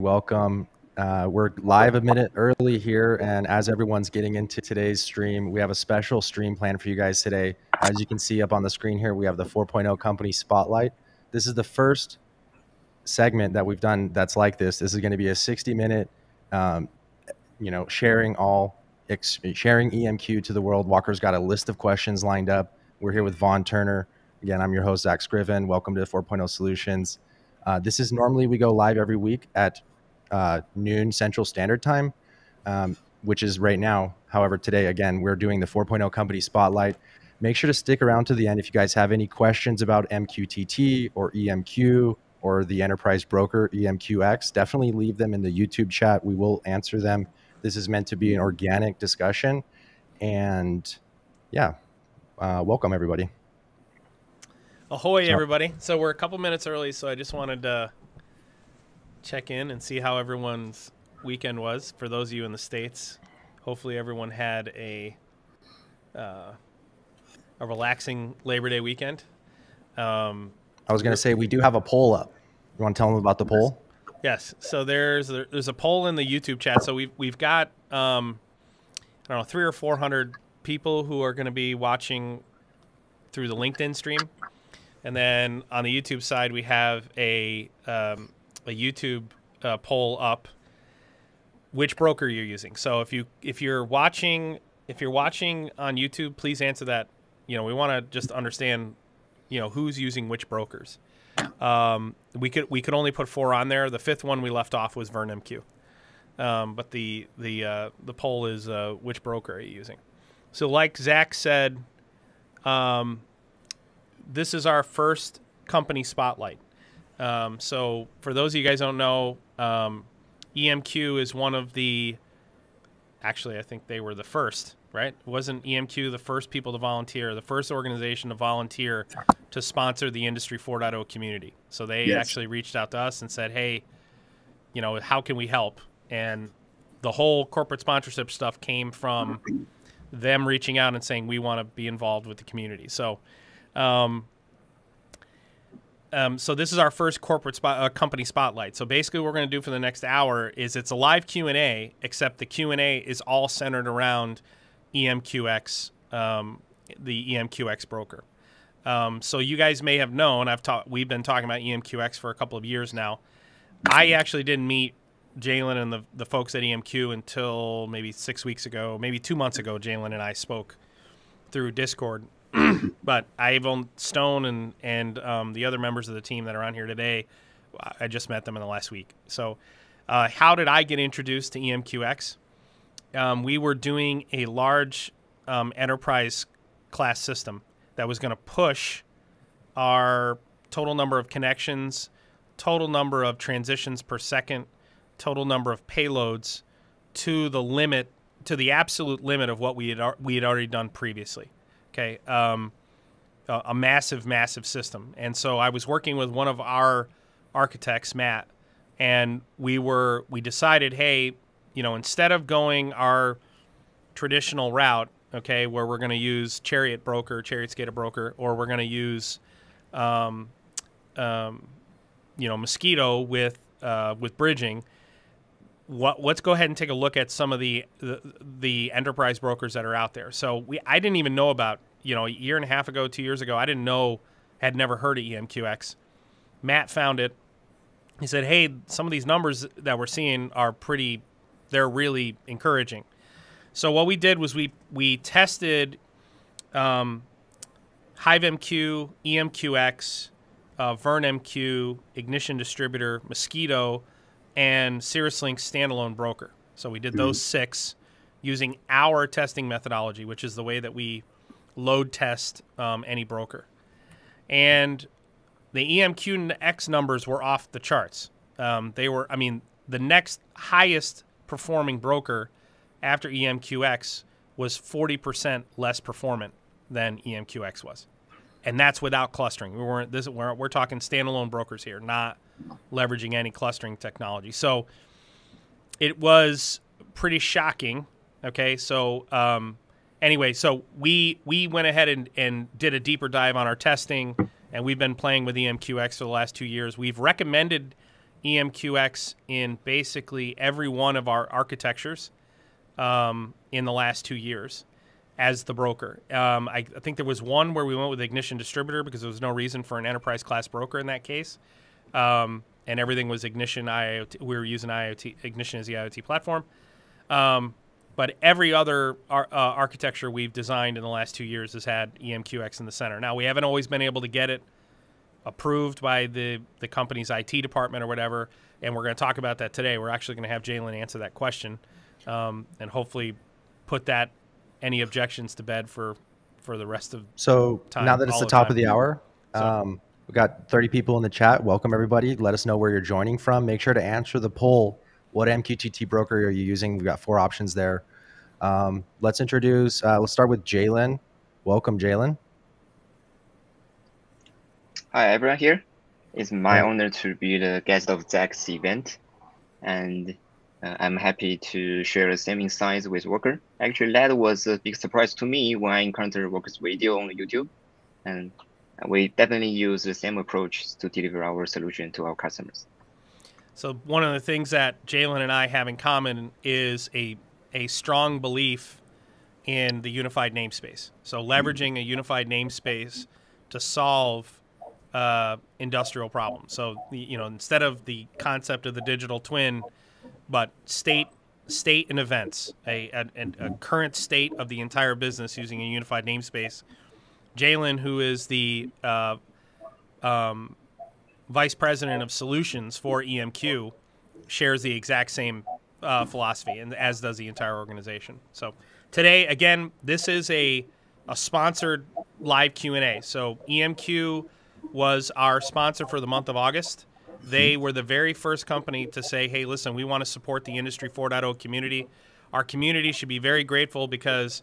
Welcome. Uh, we're live a minute early here, and as everyone's getting into today's stream, we have a special stream plan for you guys today. As you can see up on the screen here, we have the 4.0 company spotlight. This is the first segment that we've done that's like this. This is going to be a 60 minute, um, you know, sharing all sharing EMQ to the world. Walker's got a list of questions lined up. We're here with Vaughn Turner. Again, I'm your host, Zach Scriven. Welcome to the 4.0 Solutions. Uh, this is normally we go live every week at uh, noon Central Standard Time, um, which is right now. However, today, again, we're doing the 4.0 Company Spotlight. Make sure to stick around to the end if you guys have any questions about MQTT or EMQ or the enterprise broker EMQX. Definitely leave them in the YouTube chat. We will answer them. This is meant to be an organic discussion. And yeah, uh, welcome everybody. Ahoy, everybody. So we're a couple minutes early, so I just wanted to check in and see how everyone's weekend was. For those of you in the States, hopefully everyone had a uh, a relaxing Labor Day weekend. Um, I was going to say, we do have a poll up. You want to tell them about the poll? Yes. So there's there's a poll in the YouTube chat. So we've we've got um, I don't know three or four hundred people who are going to be watching through the LinkedIn stream, and then on the YouTube side we have a um, a YouTube uh, poll up. Which broker you're using? So if you if you're watching if you're watching on YouTube, please answer that. You know we want to just understand, you know who's using which brokers. Um, we could we could only put four on there. The fifth one we left off was VerneMQ. Um, but the the uh, the poll is uh, which broker are you using? So like Zach said, um, this is our first company spotlight. Um, so for those of you guys don't know, um, EMQ is one of the. Actually, I think they were the first right? Wasn't EMQ the first people to volunteer, the first organization to volunteer to sponsor the Industry 4.0 community? So they yes. actually reached out to us and said, hey, you know, how can we help? And the whole corporate sponsorship stuff came from them reaching out and saying, we want to be involved with the community. So, um, um, so this is our first corporate spot, uh, company spotlight. So basically, what we're going to do for the next hour is it's a live Q and A, except the Q and A is all centered around EMQX, um, the EMQX broker. Um, so you guys may have known I've talked. We've been talking about EMQX for a couple of years now. I actually didn't meet Jalen and the the folks at EMQ until maybe six weeks ago, maybe two months ago. Jalen and I spoke through Discord, but Ivan Stone and and um, the other members of the team that are on here today, I just met them in the last week. So, uh, how did I get introduced to EMQX? um, we were doing a large um, enterprise class system that was going to push our total number of connections, total number of transitions per second, total number of payloads to the limit, to the absolute limit of what we had we had already done previously. Okay, um, a, a massive, massive system. And so I was working with one of our architects, Matt, and we were we decided, hey, you know, instead of going our traditional route, okay, where we're going to use Chariot Broker, Chariot SCADA Broker, or we're going to use, um, um, you know, Mosquitto with uh, with bridging. What, let's go ahead and take a look at some of the, the, the enterprise brokers that are out there. So we I didn't even know about you know a year and a half ago, two years ago. I didn't know, had never heard of EMQX. Matt found it. He said, "Hey, some of these numbers that we're seeing are pretty they're really encouraging. So what we did was we we tested um, HiveMQ, EMQX, uh, VerneMQ, Ignition Distributor, Mosquitto, and CirrusLink standalone broker. So we did mm-hmm. those six using our testing methodology, which is the way that we load test um, any broker. And the EMQX numbers were off the charts. Um, they were, I mean, the next highest performing broker after EMQX was 40% less performant than EMQX was. And that's without clustering. We weren't this we're, we're talking standalone brokers here, not leveraging any clustering technology. So it was pretty shocking. Okay, so um, anyway, so we we went ahead and, and did a deeper dive on our testing, and we've been playing with EMQX for the last two years. We've recommended EMQX in basically every one of our architectures um, in the last two years as the broker. Um, I, I, think there was one where we went with Ignition Distributor because there was no reason for an enterprise class broker in that case. Um, and everything was Ignition IoT. We were using IoT Ignition as the IoT platform. Um, but every other ar- uh, architecture we've designed in the last two years has had EMQX in the center. Now we haven't always been able to get it approved by the the company's IT department or whatever, and we're going to talk about that today. We're actually going to have Jalen answer that question, um, and hopefully put that any objections to bed for for the rest of so time, now that it's the top of the hour. So, um, We've got 30 people in the chat. Welcome, everybody. Let us know where you're joining from. Make sure to answer the poll. What MQTT broker are you using? We've got four options there. Um, let's introduce, uh, let's start with Jalen. Welcome, Jalen. Hi, everyone here. It's my honor to be the guest of Zach's event. And uh, I'm happy to share the same insights with Worker. Actually, that was a big surprise to me when I encountered Worker's video on YouTube. And we definitely use the same approach to deliver our solution to our customers. So one of the things that Jalen and I have in common is a a strong belief in the unified namespace. So leveraging a unified namespace to solve uh, industrial problems. So you know instead of the concept of the digital twin, but state state and events, a, a, a current state of the entire business using a unified namespace Jalen, who is the uh, um, vice president of solutions for EMQ, shares the exact same uh, philosophy, and as does the entire organization. So today, again, this is a a sponsored live Q and A. So EMQ was our sponsor for the month of August. They were the very first company to say, "Hey, listen, we want to support the Industry 4.0 community. Our community should be very grateful because."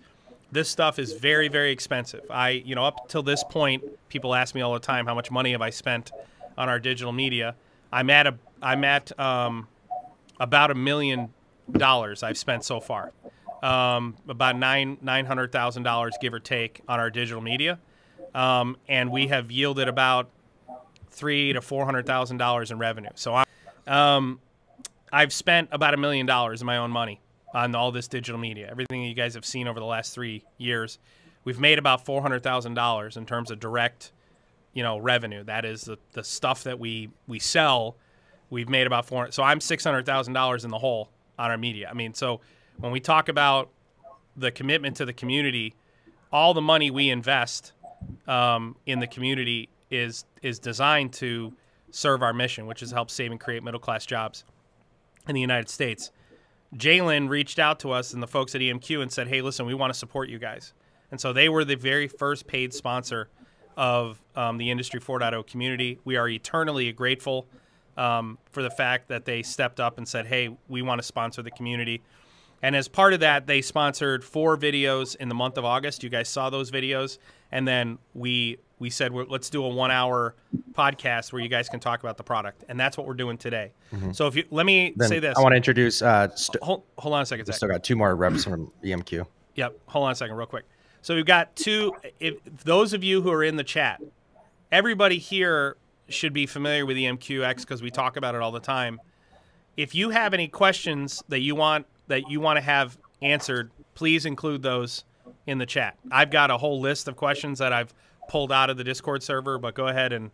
This stuff is very very expensive. I you know up till this point people ask me all the time how much money have i spent on our digital media? I'm at a i'm at um, about a million dollars i've spent so far. Um, about nine nine hundred thousand dollars give or take on our digital media. Um, and we have yielded about three to four hundred thousand dollars in revenue. So I, um, i've spent about a million dollars in my own money on all this digital media. Everything you guys have seen over the last three years, we've made about four hundred thousand dollars in terms of direct, you know, revenue. That is the, the stuff that we we sell. We've made about four. So I'm six hundred thousand dollars in the hole on our media. I mean, so when we talk about the commitment to the community, all the money we invest um, in the community is is designed to serve our mission, which is help save and create middle class jobs in the United States. Jalen reached out to us and the folks at EMQ and said, "Hey, listen, we want to support you guys." And so they were the very first paid sponsor of um, the Industry 4.0 community. We are eternally grateful um, for the fact that they stepped up and said, "Hey, we want to sponsor the community." And as part of that, they sponsored four videos in the month of August. You guys saw those videos, and then we we said let's do a one hour podcast where you guys can talk about the product, and that's what we're doing today. Mm-hmm. So if you let me then say this, I want to introduce. Uh, st- hold, hold on a second. We still got two more reps from EMQ. Yep. Hold on a second, real quick. So we've got two. If those of you who are in the chat, everybody here should be familiar with EMQX because we talk about it all the time. If you have any questions that you want that you want to have answered, please include those in the chat. I've got a whole list of questions that I've pulled out of the Discord server, but go ahead and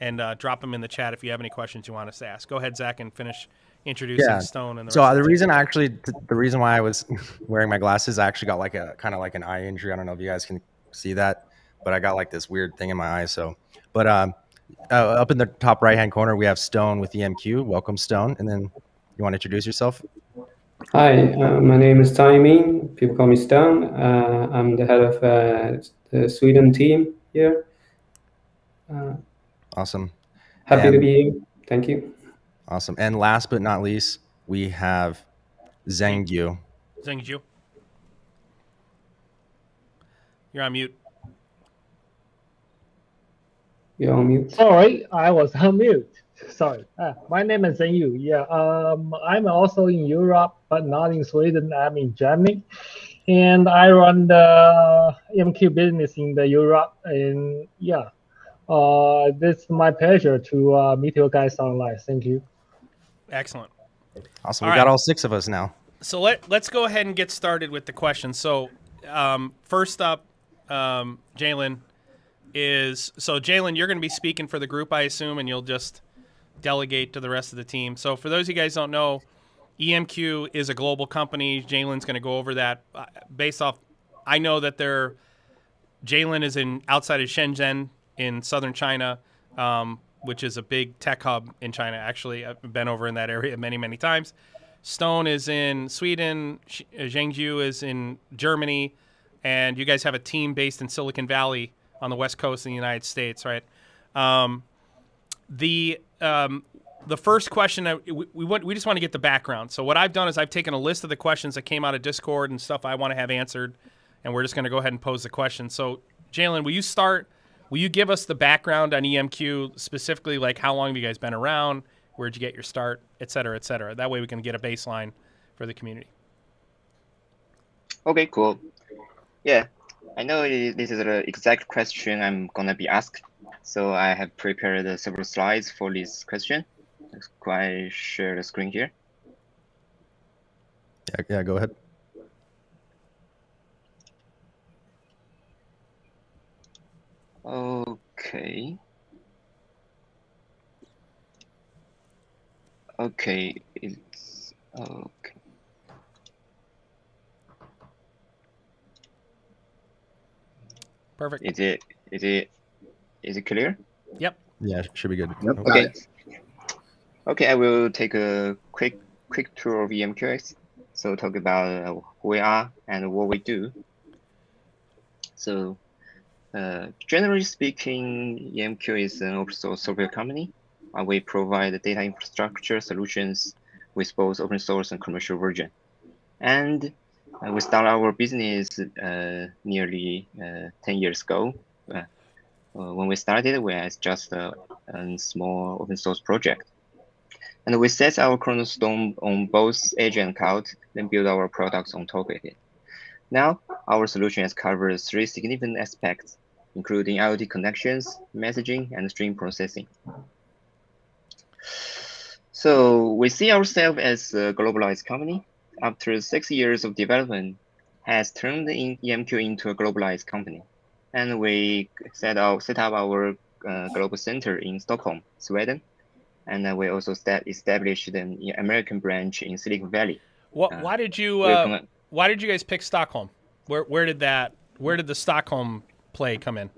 and uh, drop them in the chat if you have any questions you want us to ask. Go ahead, Zach, and finish introducing yeah. Stone. And the so uh, the reason I actually, the reason why I was wearing my glasses, I actually got like a kind of like an eye injury. I don't know if you guys can see that, but I got like this weird thing in my eye. So, but um, uh, up in the top right hand corner, we have Stone with EMQ. Welcome, Stone. And then you want to introduce yourself? Hi, uh, my name is Timing. People call me Stone. Uh, I'm the head of uh, the Sweden team here. Uh, awesome. Happy and, to be here. Thank you. Awesome. And last but not least, we have Zhengyu. Zhengyu. You're on mute. You're on mute. Sorry, I was on mute. Sorry. Uh, my name is Zhengyu. Yeah, um, I'm also in Europe, but not in Sweden. I'm in Germany and I run the EMQ business in the Europe. And yeah, uh, this is my pleasure to uh, meet you guys online. Thank you. Excellent. Awesome. All we got all six of us now. So let let's go ahead and get started with the questions. So um, first up, um, Jalen is so Jalen, you're going to be speaking for the group, I assume, and you'll just delegate to the rest of the team. So for those of you guys who don't know, EMQ is a global company. Jalen's going to go over that uh, based off. I know that they're Jalen is in outside of Shenzhen in southern China, um, which is a big tech hub in China. Actually, I've been over in that area many, many times. Stone is in Sweden. Uh, is in Germany, and you guys have a team based in Silicon Valley on the west coast of the United States, right? Um, the um, the first question I, we, we want we just want to get the background. So what I've done is I've taken a list of the questions that came out of Discord and stuff I want to have answered, and we're just going to go ahead and pose the question. So Jalen, will you start? Will you give us the background on EMQ specifically, like how long have you guys been around? Where'd you get your start, et cetera, et cetera? That way we can get a baseline for the community. Okay, cool. Yeah, I know this is the exact question I'm gonna be asked, so I have prepared several slides for this question. Let's quite share the screen here. Yeah, yeah go ahead. Okay. Okay, it's okay. Perfect. Is it is it is it clear? Yep. Yeah, should be good. Yep. Okay. Okay. I will take a quick quick tour of EMQX. So talk about uh, who we are and what we do. So, uh, generally speaking, EMQ is an open source software company. Uh, we provide data infrastructure solutions with both open source and commercial version. And uh, we started our business uh, nearly uh, 10 years ago. When we started, we had just a, a small open source project. And we set our cornerstone on both Edge and cloud, then build our products on top of it. Now, our solution has covered three significant aspects, including IoT connections, messaging, and stream processing. So we see ourselves as a globalized company. After six years of development, has turned in EMQ into a globalized company, and we set out set up our uh, global center in Stockholm, Sweden, and uh, we also sta- established an American branch in Silicon Valley. What, Uh, why did you uh, gonna- Why did you guys pick Stockholm? Where Where did that Where did the Stockholm play come in?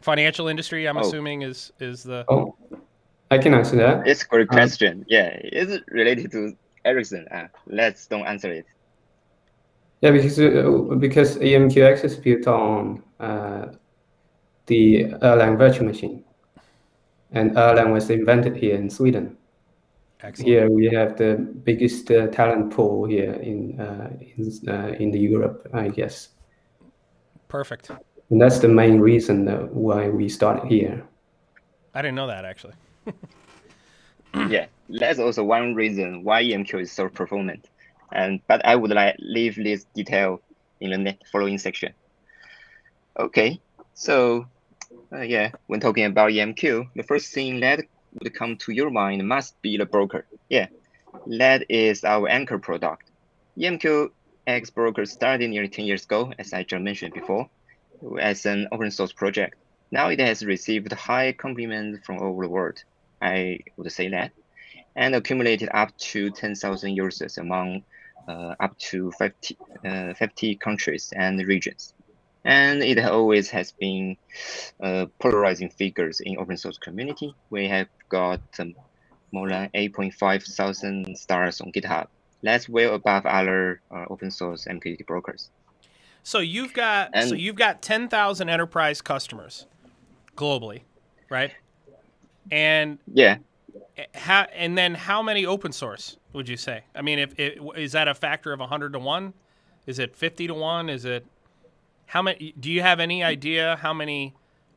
Financial industry, I'm Oh. assuming, is is the Oh, I can answer that. It's a great Um, question. Yeah, is it related to Ericsson? Uh, let's don't answer it. Yeah, because uh, because EMQX is built on uh, the Erlang virtual machine, and Erlang was invented here in Sweden. excellent. Here we have the biggest uh, talent pool here in uh, in, uh, in the Europe, I guess, Perfect. and that's the main reason uh, why we started here. I didn't know that actually. yeah, that's also one reason why EMQ is so performant. And but I would like leave this detail in the following section. Okay, so uh, yeah, when talking about EMQ, the first thing that would come to your mind must be the broker. Yeah, that is our anchor product. EMQ X Broker started nearly 10 years ago, as I just mentioned before, as an open source project. Now it has received high compliments from all over the world. I would say that, and accumulated up to 10,000 users among uh, up to 50, uh, 50 countries and regions. And it always has been uh, polarizing figures in open source community. We have got um, more than 8.5 thousand stars on GitHub. That's well above other uh, open source MQTT brokers. So you've got so you've got ten thousand enterprise customers globally, right? And Yeah, how and then how many open source would you say? I mean, if it, is that a factor of hundred to one? Is it fifty to one? Is it how many? Do you have any idea how many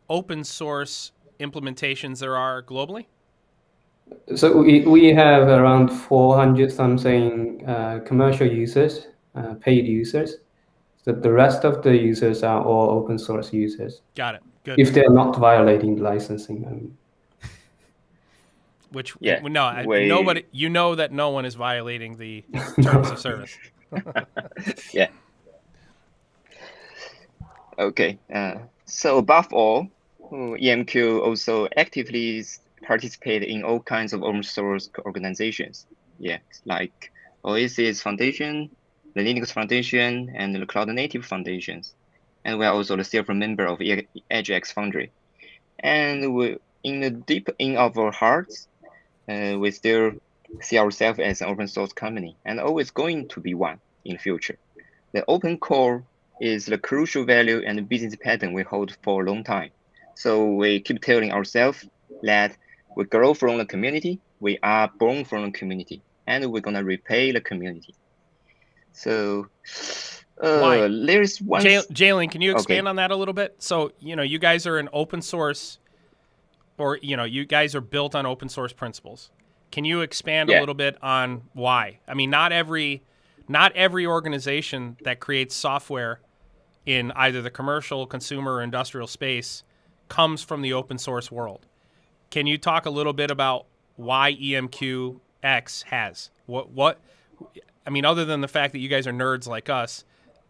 open source implementations there are globally? So we, we have around 400 something uh, commercial users, uh, paid users. So the rest of the users are all open source users. Got it. Good. If they're not violating the licensing, I mean. which Yeah, no, I- nobody. You know that no one is violating the terms of service. yeah. Okay. Uh, so above all, EMQ also actively participate in all kinds of open source organizations. Yeah, like Oasis Foundation, the Linux Foundation, and the Cloud Native Foundations. And we are also the silver member of EdgeX Foundry. And we, in the deep in our hearts, uh, we still see ourselves as an open source company and always going to be one in the future. The open core is the crucial value and business pattern we hold for a long time. So we keep telling ourselves that we grow from the community, we are born from the community, and we're gonna repay the community. So uh, Why? there's one Jalen, can you Okay. expand on that a little bit? So, you know, you guys are an open source, or you know, you guys are built on open source principles. Can you expand a little bit on why? I mean, not every, not every organization that creates software in either the commercial, consumer, or industrial space comes from the open source world. Can you talk a little bit about why EMQX has what what? I mean, other than the fact that you guys are nerds like us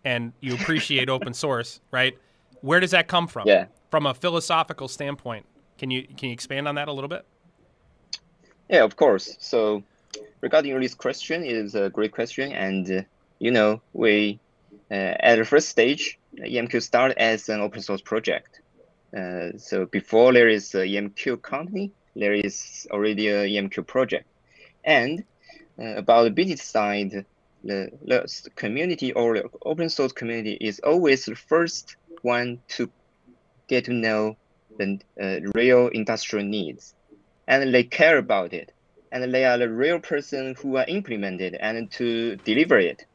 and you appreciate open source, right? Where does that come from? Yeah. From a philosophical standpoint, can you can you expand on that a little bit? Yeah, of course. So regarding this question, it is a great question, and uh, you know, we uh, at the first stage, EMQ started as an open source project. Uh, so before there is a EMQ company, there is already a EMQ project, and uh, about the business side, the, the community or the open source community is always the first one to get to know the uh, real industrial needs. And they care about it. And they are the real person who are implement it and to deliver it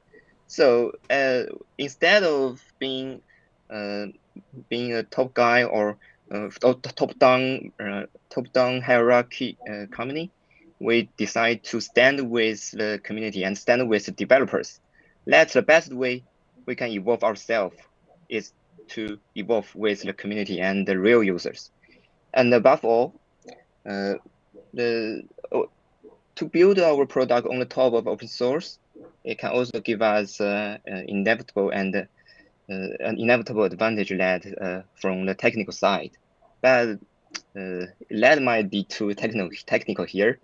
so uh, instead of being uh, being a top guy or uh, top down uh, top down hierarchy uh, company we decide to stand with the community and stand with the developers. That's the best way we can evolve ourselves is to evolve with the community and the real users. And above all uh, the oh, to build our product on the top of open source, it can also give us uh, uh, inevitable and uh, an inevitable advantage that uh, from the technical side. But uh, that might be too technical technical here.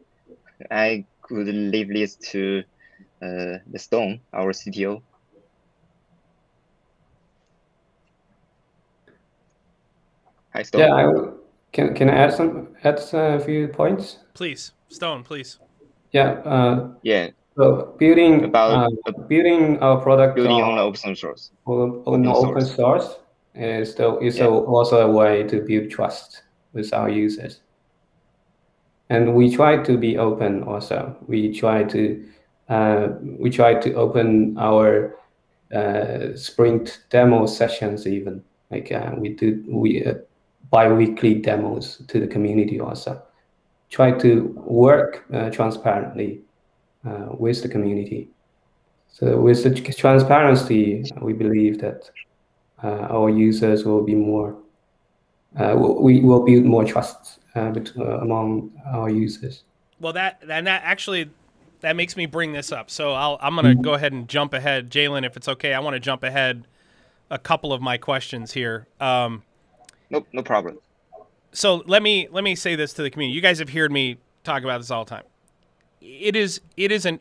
I could leave this to uh, the Stone, our CTO. Hi, Stone. Yeah, I, can can I add some add a few points? Please, Stone, please. Yeah. Uh, yeah, so building About- uh, building our product building on on, the open source. on, on open open source. source is the, is Yeah. a, also a way to build trust with our users. And we try to be open also. We try to uh, we try to open our uh, sprint demo sessions even like uh, we do we uh, bi-weekly demos to the community also try to work uh, transparently uh, with the community so with the transparency we believe that uh, our users will be more uh, we will build more trust uh, bet- uh, among our users Well, that and that actually that makes me bring this up. So I'll I'm gonna go ahead and jump ahead, Jalen, if it's okay. I want to jump ahead a couple of my questions here. Um, No, no problem. so let me let me say this to the community. You guys have heard me talk about this all the time. It is it is an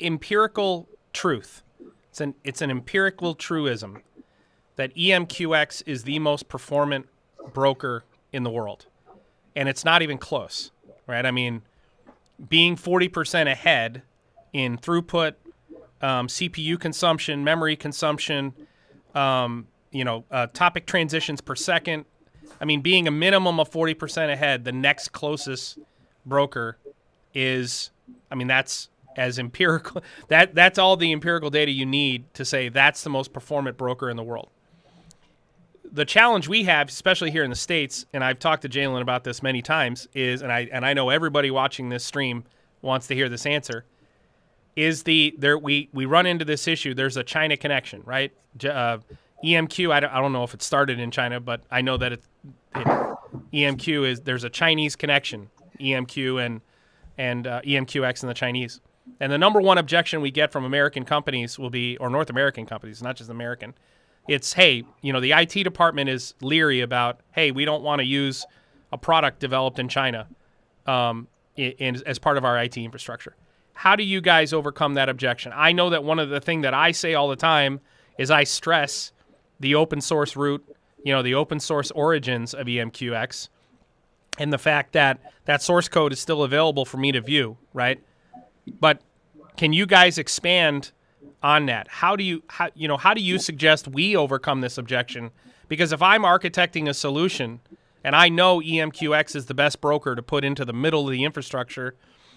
empirical truth. It's an it's an empirical truism that EMQX is the most performant broker in the world, and it's not even close, right? I mean, being forty percent ahead in throughput, um, CPU consumption, memory consumption, um, you know, uh, topic transitions per second. I mean, being a minimum of 40% ahead, the next closest broker is, I mean, that's as empirical. That that's all the empirical data you need to say that's the most performant broker in the world. The challenge we have, especially here in the states, and I've talked to Jalen about this many times, is, and I and I know everybody watching this stream wants to hear this answer, is the there we we run into this issue. There's a China connection, right? Uh, EMQ. I don't, I don't know if it started in China, but I know that it, it EMQ is there's a Chinese connection. EMQ and and uh, EMQX and the Chinese. And the number one objection we get from American companies will be, or North American companies, not just American, it's hey, you know, the IT department is leery about hey, we don't want to use a product developed in China um, in, in, as part of our IT infrastructure. How do you guys overcome that objection? I know that one of the things that I say all the time is I stress the open source root, you know, the open source origins of EMQX, and the fact that that source code is still available for me to view, right? But can you guys expand on that? How do you how you know how do you suggest we overcome this objection? Because if I'm architecting a solution and I know EMQX is the best broker to put into the middle of the infrastructure,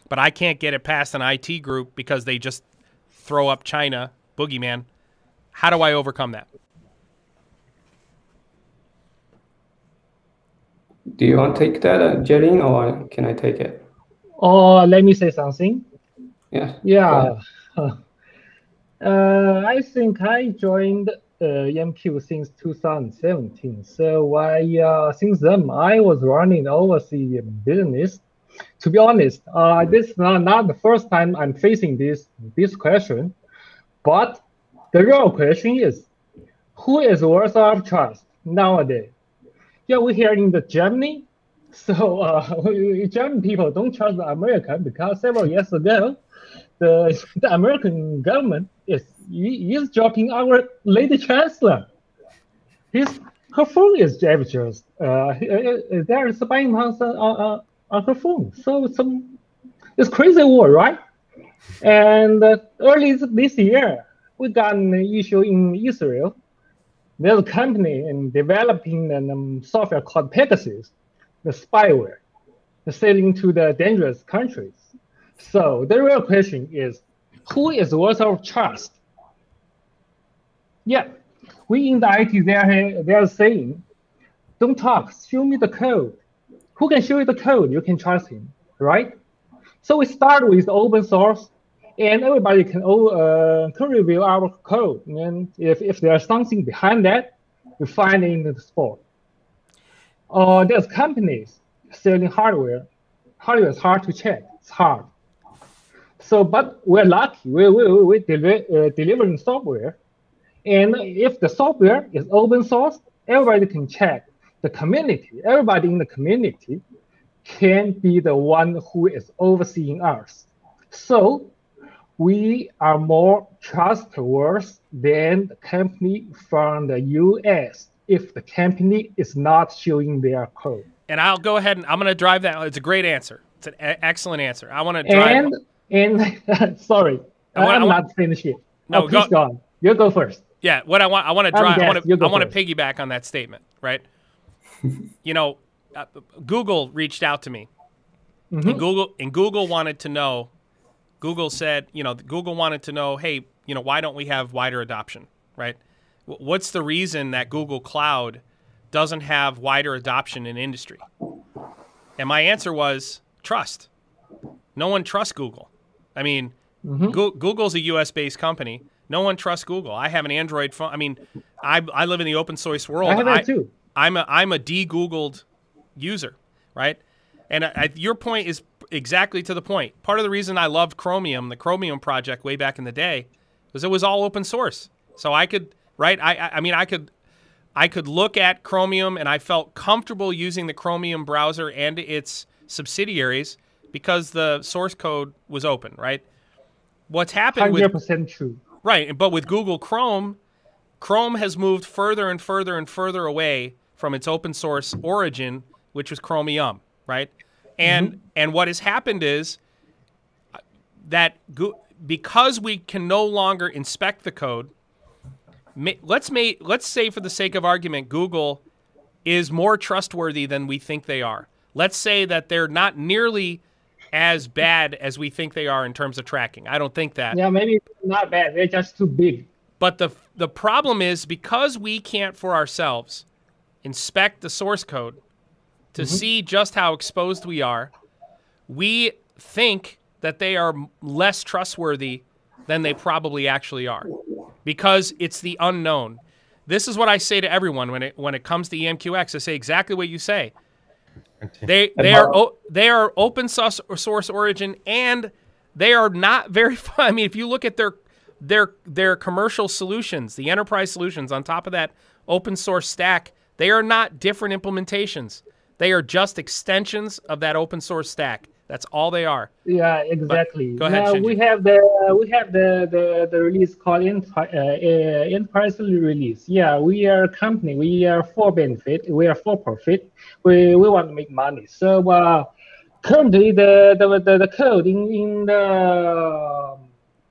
but I can't get it past an IT group because they just throw up China boogeyman. How do I overcome that? Do you want to take that, uh, Jelin, or can I take it? Oh, let me say something. Yeah. Yeah. Uh, I think I joined uh, EMQ since 2017. So I, uh, since then, I was running overseas business. To be honest, uh, this is not, not the first time I'm facing this this question, but the real question is, who is worth of trust nowadays? Yeah, we're here in the Germany, so uh, German people don't trust the American because several years ago, the, the American government is is dropping our lady chancellor. His her phone is jammed. Uh, uh, there is spying on, on, on her phone. So some it's crazy war, right? And uh, early this year, we got an issue in Israel. There's a company in developing a um, software called Pegasus, the spyware, selling to the dangerous countries. So the real question is, who is worth of trust? Yeah, we in the IT, they are, they are saying, don't talk, show me the code. Who can show you the code? You can trust him, right? So we start with open source, and everybody can, uh, can review our code. And if, if there's something behind that, we find it in the spot. Uh, there's companies selling hardware. Hardware is hard to check. It's hard. So, but we're lucky. We we we deli- uh, delivering software, and if the software is open source, everybody can check. The community, everybody in the community, can be the one who is overseeing us. So, we are more trustworthy than the company from the U.S. if the company is not showing their code. And I'll go ahead and I'm going to drive that. It's a great answer. It's an excellent answer. I want to drive. And and sorry, I want, I'm I want, not finished yet. No, oh, please go, go on. You go first. Yeah, what I want, I want to drive. I want to, I want to piggyback on that statement, right? you know, uh, Google reached out to me, mm-hmm. and Google and Google wanted to know. Google said, you know, Google wanted to know, hey, you know, why don't we have wider adoption, right? What's the reason that Google Cloud doesn't have wider adoption in industry? And my answer was trust. No one trusts Google. I mean, mm-hmm. Go- Google's a U.S. based company. No one trusts Google. I have an Android phone. I mean, I, I live in the open source world. I have that too. I'm a I'm a de-Googled user, right? And I, your point is exactly to the point. Part of the reason I loved Chromium, the Chromium project way back in the day, was it was all open source. So I could, right? I I mean, I could I could look at Chromium and I felt comfortable using the Chromium browser and its subsidiaries because the source code was open, right? What's happened 100% true. Right, but with Google Chrome, Chrome has moved further and further and further away from its open source origin, which was Chromium, right? And mm-hmm. and what has happened is that because we can no longer inspect the code, let's make let's say for the sake of argument, Google is more trustworthy than we think they are. Let's say that they're not nearly as bad as we think they are in terms of tracking. I don't think that. Yeah, maybe not bad. They're just too big. But the the problem is because we can't for ourselves inspect the source code to mm-hmm. see just how exposed we are, we think that they are less trustworthy than they probably actually are because it's the unknown. This is what I say to everyone when it when it comes to EMQX. I say exactly what you say They they are they are open source source origin and they are not very fun. I mean, if you look at their their their commercial solutions, the enterprise solutions on top of that open source stack, they are not different implementations. They are just extensions of that open source stack. That's all they are. Yeah, exactly. But go ahead, now Shinji. we have the we have the the, the release called in uh, uh, enterprise release. Yeah, we are a company. We are for benefit. We are for profit. We we want to make money. So uh, currently the the, the, the code in in the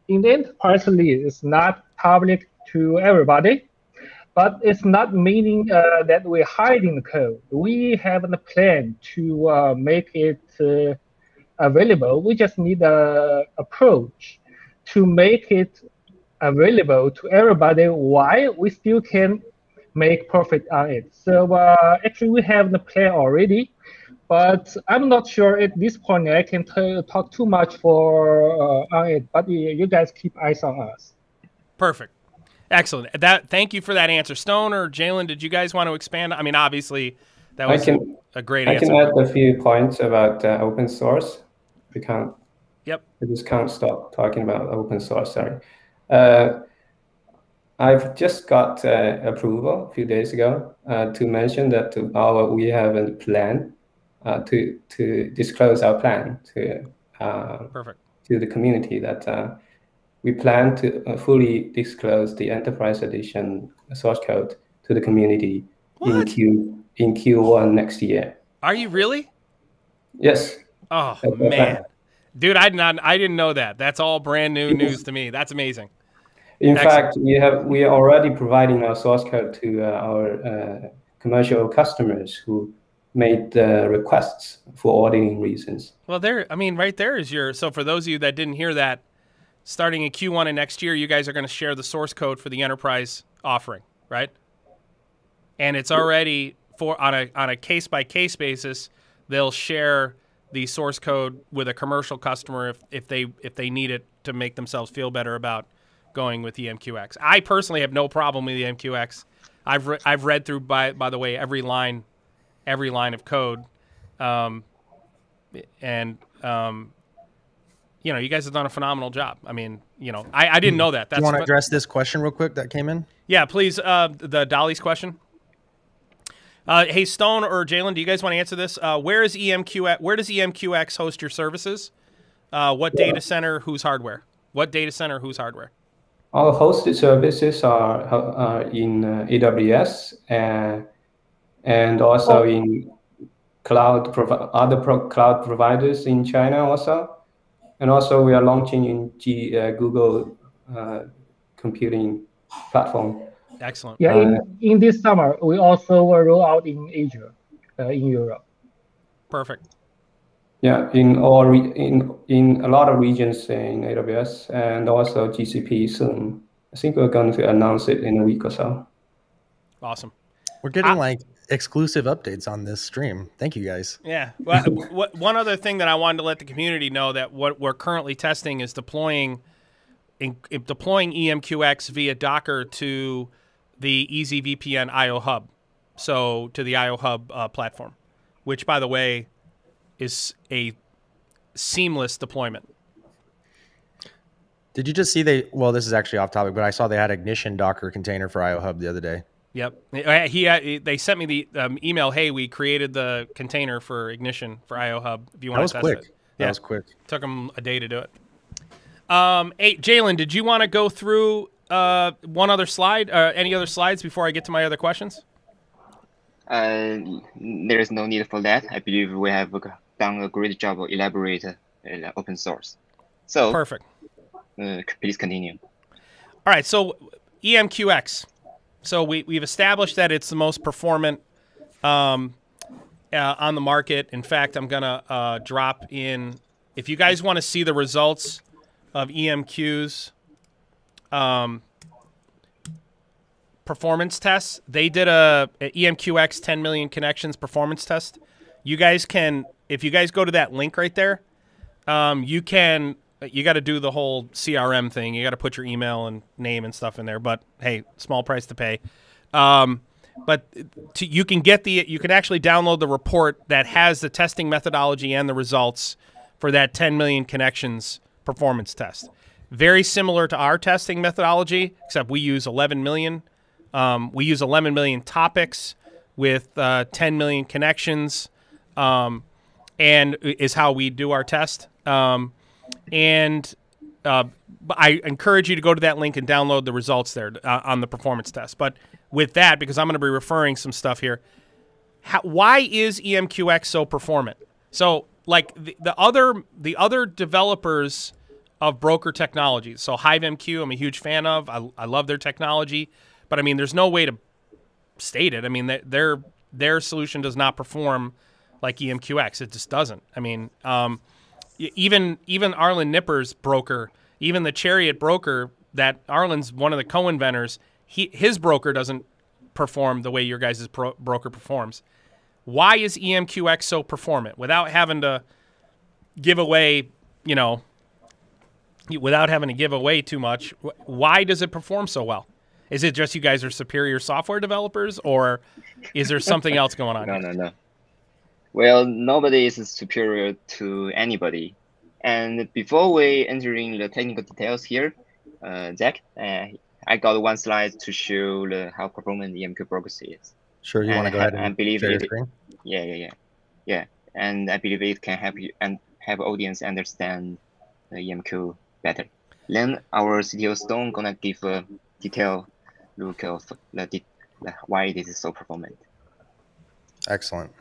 in the enterprise release is not public to everybody. But it's not meaning uh, that we're hiding the code. We have a plan to uh, make it uh, available. We just need a approach to make it available to everybody while we still can make profit on it. So uh, actually, we have the plan already, but I'm not sure at this point I can t- talk too much for uh, on it. But you guys keep eyes on us. Perfect. Excellent. That thank you for that answer. Stone or Jalen, did you guys want to expand? I mean, obviously, that was can a great I answer. can add a few points about uh, open source. We can't. Yep. We just can't stop talking about open source. Sorry. Uh, I've just got uh, approval a few days ago uh, to mention that our we have a plan uh, to to disclose our plan to uh, Perfect. to the community that uh, we plan to uh, fully disclose the enterprise edition source code to the community in Q in Q1 next year. Are you really? Yes. Oh That's man, dude, I did not. I didn't know that. That's all brand new news to me. That's amazing. In Excellent. fact, we have we are already providing our source code to uh, our uh, commercial customers who made uh, requests for auditing reasons. Well, there. I mean, right there is your. So for those of you that didn't hear that, starting in Q1 of next year, you guys are going to share the source code for the enterprise offering, right? And it's already for on a on a case by case basis. They'll share the source code with a commercial customer if, if they if they need it to make themselves feel better about going with the MQX. I personally have no problem with the MQX. I've re- I've read through by by the way every line every line of code. Um, and um, you know, you guys have done a phenomenal job. I mean, you know, I, I didn't know that. Do That's you want to address this question real quick that came in? yeah, please. Uh, the Dolly's question. Uh, hey, Stone or Jalen, do you guys want to answer this? Uh, where is EMQ? Where does EMQX host your services? Uh, what data center? Whose hardware? What data center? Whose hardware? Our hosted services are, are in uh, AWS and, and also in cloud provi- other pro- cloud providers in China also, and also we are launching in G, uh, Google uh, computing platform. Excellent. Yeah, Uh, in, in this summer we also will roll out in Asia, uh, in Europe. Perfect. Yeah, in all re- in in a lot of regions in AWS and also GCP soon. I think we're going to announce it in a week or so. Awesome. We're getting I- like exclusive updates on this stream. Thank you guys. Yeah. Well, what, one other thing that I wanted to let the community know that what we're currently testing is deploying in, in deploying EMQX via Docker to the EasyVPN IO Hub, so to the IO Hub uh, platform, which by the way is a seamless deployment. Did you just see they? Well, this is actually off topic, but I saw they had Ignition Docker container for IO Hub the other day. Yep. Uh, He, he they sent me the um, email. Hey, we created the container for Ignition for IO Hub. If you That want was to test quick. it. That Yeah. was quick. Took them a day to do it. Um, hey, Jalen, did you want to go through uh, one other slide, uh, any other slides before I get to my other questions? Uh, there is no need for that. I believe we have done a great job of elaborate uh, open source. So Perfect. uh, please continue. All right, so EMQX. So we, we've established that it's the most performant um, uh, on the market. In fact, I'm going to uh, drop in, if you guys want to see the results of EMQ's um, performance tests, they did a, a EMQX 10 million connections performance test. You guys can, if you guys go to that link right there, um, you can you got to do the whole CRM thing. You got to put your email and name and stuff in there. But hey, small price to pay. Um, but to, you can get the you can actually download the report that has the testing methodology and the results for that 10 million connections performance test. Very similar to our testing methodology, except we use 11 million. Um, we use 11 million topics with uh, 10 million connections, um, and is how we do our test. Um, and uh, I encourage you to go to that link and download the results there uh, on the performance test. But with that, because I'm going to be referring some stuff here, how, why is EMQX so performant? So, like the, the other the other developers of broker technology, So HiveMQ, I'm a huge fan of. I, I love their technology, but I mean, there's no way to state it. I mean, their their solution does not perform like EMQX. It just doesn't. I mean, um, even even Arlen Nipper's broker, even the Chariot broker that Arlen's one of the co-inventors, he his broker doesn't perform the way your guys' pro- broker performs. Why is EMQX so performant without having to give away, you know, without having to give away too much, why does it perform so well? Is it just you guys are superior software developers, or is there something else going on? No, no, no. Well, nobody is superior to anybody. And before we entering the technical details here, uh, Zach, uh, I got one slide to show the, how performant EMQ Brokers is. Sure, you want to go ahead and I believe it, screen? Yeah, yeah, yeah, yeah. And I believe it can help you and have audience understand the EMQ better. Then our CTO Stone gonna give a detailed look of the, the why this is so performant. Excellent.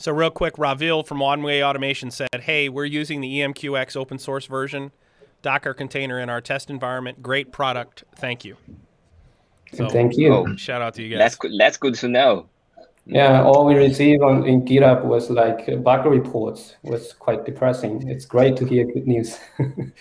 So real quick, Ravil from One Way Automation said, "Hey, we're using the EMQX open source version Docker container in our test environment. Great product. Thank you." So, Thank you. Oh, shout out to you guys. That's good. That's good to know. Yeah, all we received on in GitHub was like bug reports. It was quite depressing. It's great to hear good news.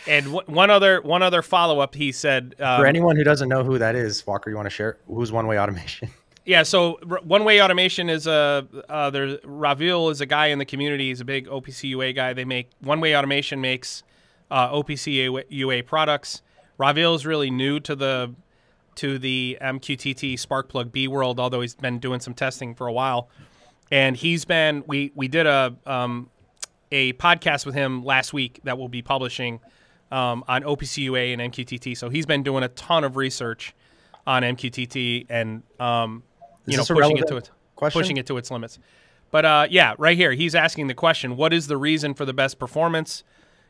and w- one other one other follow up, he said. Um, For anyone who doesn't know who that is, Walker, you want to share who's One Way Automation? Yeah, so One Way Automation is a uh, there. Ravil is a guy in the community. He's a big OPC UA guy. They make One Way Automation makes uh, OPC UA products. Ravil is really new to the to the MQTT Sparkplug B world, although he's been doing some testing for a while. And he's been we we did a um, a podcast with him last week that we'll be publishing um, on OPCUA and MQTT. So he's been doing a ton of research on MQTT and um, you know pushing it to its question? pushing it to its limits. But uh, yeah, right here he's asking the question: What is the reason for the best performance?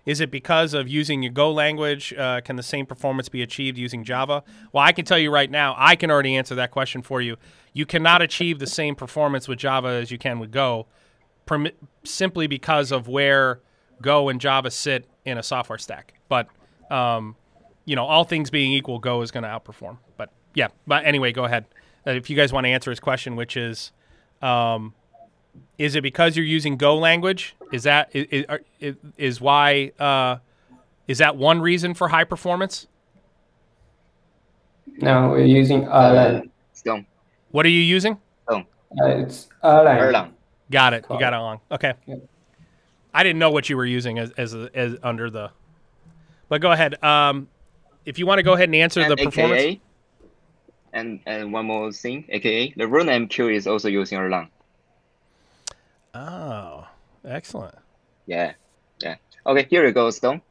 Is it because of using your Go language? Uh, can the same performance be achieved using Java? Well, I can tell you right now, I can already answer that question for you. You cannot achieve the same performance with Java as you can with Go, simply because of where Go and Java sit in a software stack. But um, you know, all things being equal, Go is going to outperform. But yeah, but anyway, go ahead. Uh, if you guys want to answer his question, which is, um, is it because you're using Go language? Is that is, is, is why uh, is that one reason for high performance? No, we're using Erlang. Stone. What are you using? Stone. Uh, it's Erlang. Erlang. Got it. You got it along. Okay. Yeah. I didn't know what you were using as as, as under the. But go ahead. Um, if you want to go ahead and answer and the performance. AKA, and and one more thing, aka the VerneMQ is also using Erlang. Oh, excellent. Yeah, yeah. Okay, here we go, Stone.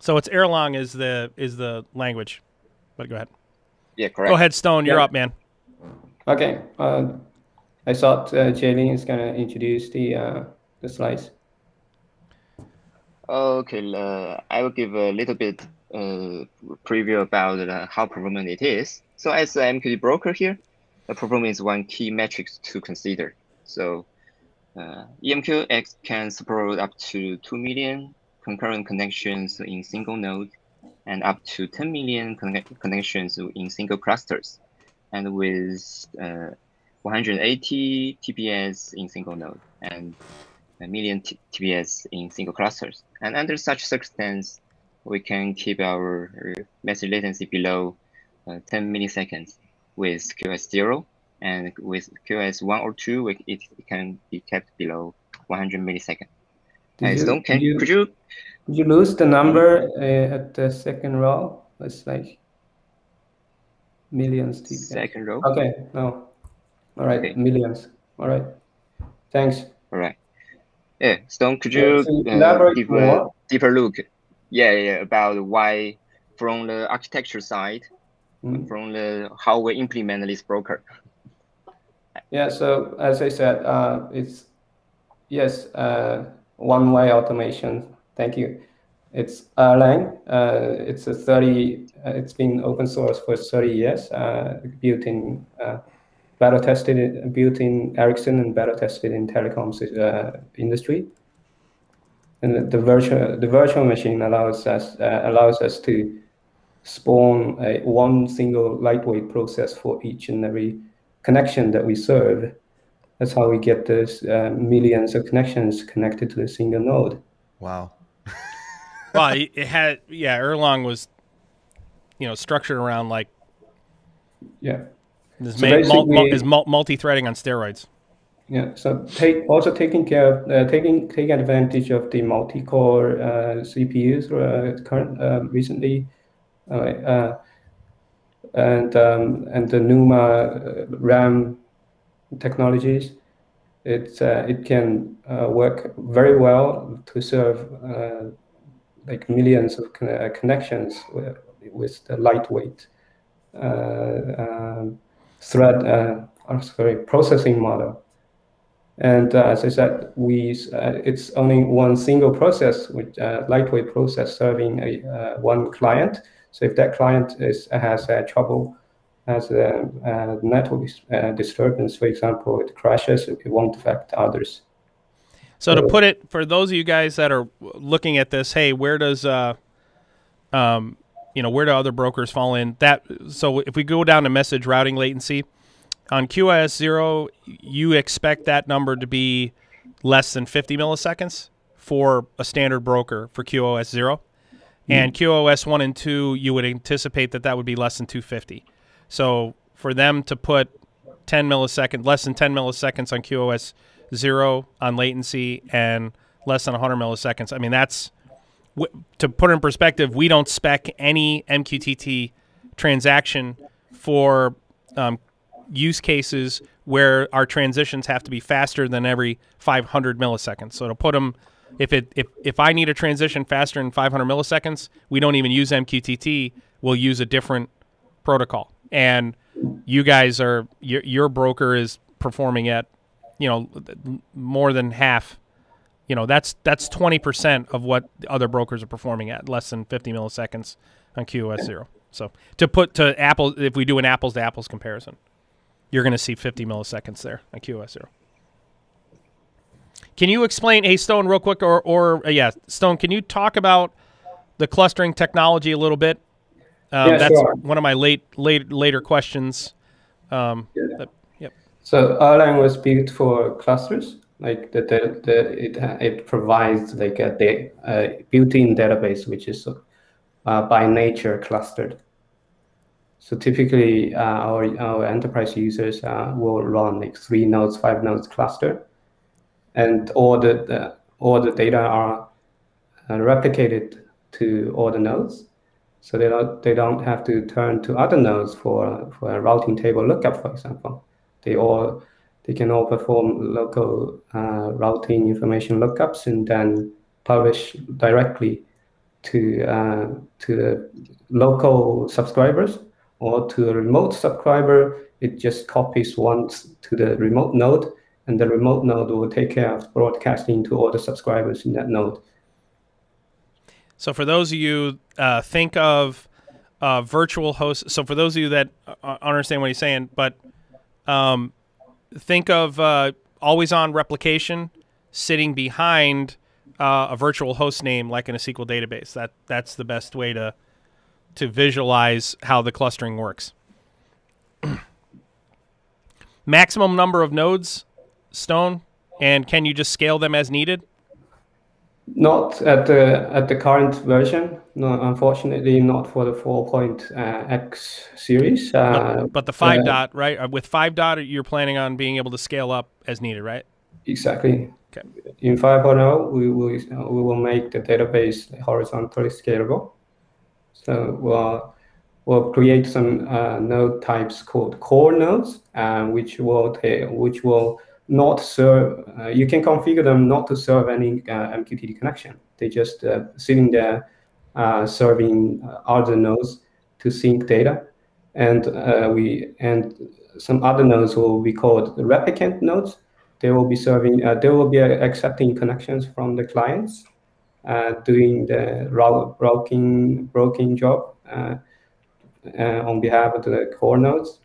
So it's Erlang is the is the language. But go ahead. Yeah, correct. Go ahead, Stone. You're yeah. up, man. Okay. Uh, I thought uh, Jalen is gonna introduce the uh, the slides. Okay, uh, I will give a little bit uh, preview about uh, how performant it is. So as an MQTT broker here, the performance is one key metric to consider. So uh, EMQX can support up to 2 million concurrent connections in single node and up to 10 million conne connections in single clusters and with uh, 180 TPS in single node and a million TPS in single clusters. And under such circumstance, we can keep our message latency below uh, 10 milliseconds with QoS0 and with QoS1 or 2 it, it can be kept below 100 milliseconds. Did you, Stone, can, you, could you did you lose the number uh, at the second row? It's like Millions TPS. Second row. Okay, no. All right, Okay. millions. All right. Thanks. All right. Yeah, Stone, could you to uh, elaborate give a more? deeper look? Yeah, yeah, about why from the architecture side, Mm. from the how we implement this broker. Yeah, so as I said, uh, it's yes, uh, one-way automation. Thank you. It's Erlang. Uh, it's a 30. Uh, it's been open source for 30 years. Uh, built in, uh, beta tested, built in Ericsson and beta tested in telecoms uh, industry. And the, the virtual the virtual machine allows us uh, allows us to spawn a one single lightweight process for each and every connection that we serve. That's how we get those uh, millions of connections connected to a single node. Wow. well, it it had yeah. Erlang was, you know, structured around like Yeah, this So main, mul- mul- is multi-threading on steroids. Yeah. So take also taking care of uh, taking taking advantage of the multi-core uh, CPUs uh, current uh, recently, uh, uh, and um, and the NUMA uh, RAM technologies. Uh, it can work very well to serve like millions of con- connections with, with the lightweight um, thread, uh, sorry, processing model. And uh, as I said, we uh, it's only one single process, with uh, lightweight process serving a uh, one client. So if that client is has uh, trouble, has a, a network uh, disturbance, for example, it crashes, it won't affect others. So to put it for those of you guys that are looking at this, hey, where does uh, um, you know, where do other brokers fall in? That so if we go down to message routing latency on QoS zero, you expect that number to be less than 50 milliseconds for a standard broker for QoS zero, and QoS one and two, you would anticipate that that would be less than 250. So for them to put 10 millisecond, less than 10 milliseconds on QoS zero on latency and less than 100 milliseconds. I mean, that's to put it in perspective. We don't spec any MQTT transaction for um, use cases where our transitions have to be faster than every 500 milliseconds. So to put them, if it if if I need a transition faster than 500 milliseconds, we don't even use MQTT. We'll use a different protocol. And you guys are your your broker is performing at you know more than half you know that's that's 20% of what the other brokers are performing at less than 50 milliseconds on QoS 0 so to put to apple if we do an apples to apples comparison you're going to see 50 milliseconds there. On QoS 0 can you explain hey stone real quick or or uh, yeah stone can you talk about the clustering technology a little bit? Um, Yeah, that's sure. one of my late late later questions. Um, that- yep. So Erlang was built for clusters, like the, the, the it it provides like a, a built-in database which is uh, by nature clustered. So typically, uh, our our enterprise users uh, will run like three nodes, five nodes cluster, and all the, the all the data are uh, replicated to all the nodes. So they don't they don't have to turn to other nodes for for a routing table lookup, for example. They all they can all perform local uh, routing information lookups and then publish directly to uh, to the local subscribers or to a remote subscriber. It just copies once to the remote node, and the remote node will take care of broadcasting to all the subscribers in that node. So for those of you uh, think of uh, virtual hosts. So for those of you that uh, understand what he's saying, but um, think of uh, always on replication sitting behind uh, a virtual host name like in a SQL database. That that's the best way to to visualize how the clustering works. Maximum number of nodes, Stone, and can you just scale them as needed? Not at the at the current version. No, unfortunately, not for the 4.x series. Uh, But the five uh, dot, right? Uh, With five dot, you're planning on being able to scale up as needed, right? Exactly. Okay. In 5.0, we will we will make the database horizontally scalable. So we'll, create some uh, node types called core nodes, uh, which will which will not serve. Uh, you can configure them not to serve any MQTT connection. They just sitting there serving other nodes to sync data, and we and some other nodes will be called replicant nodes. They will be serving. they will be accepting connections from the clients, doing the routing broking job uh, on behalf of the core nodes,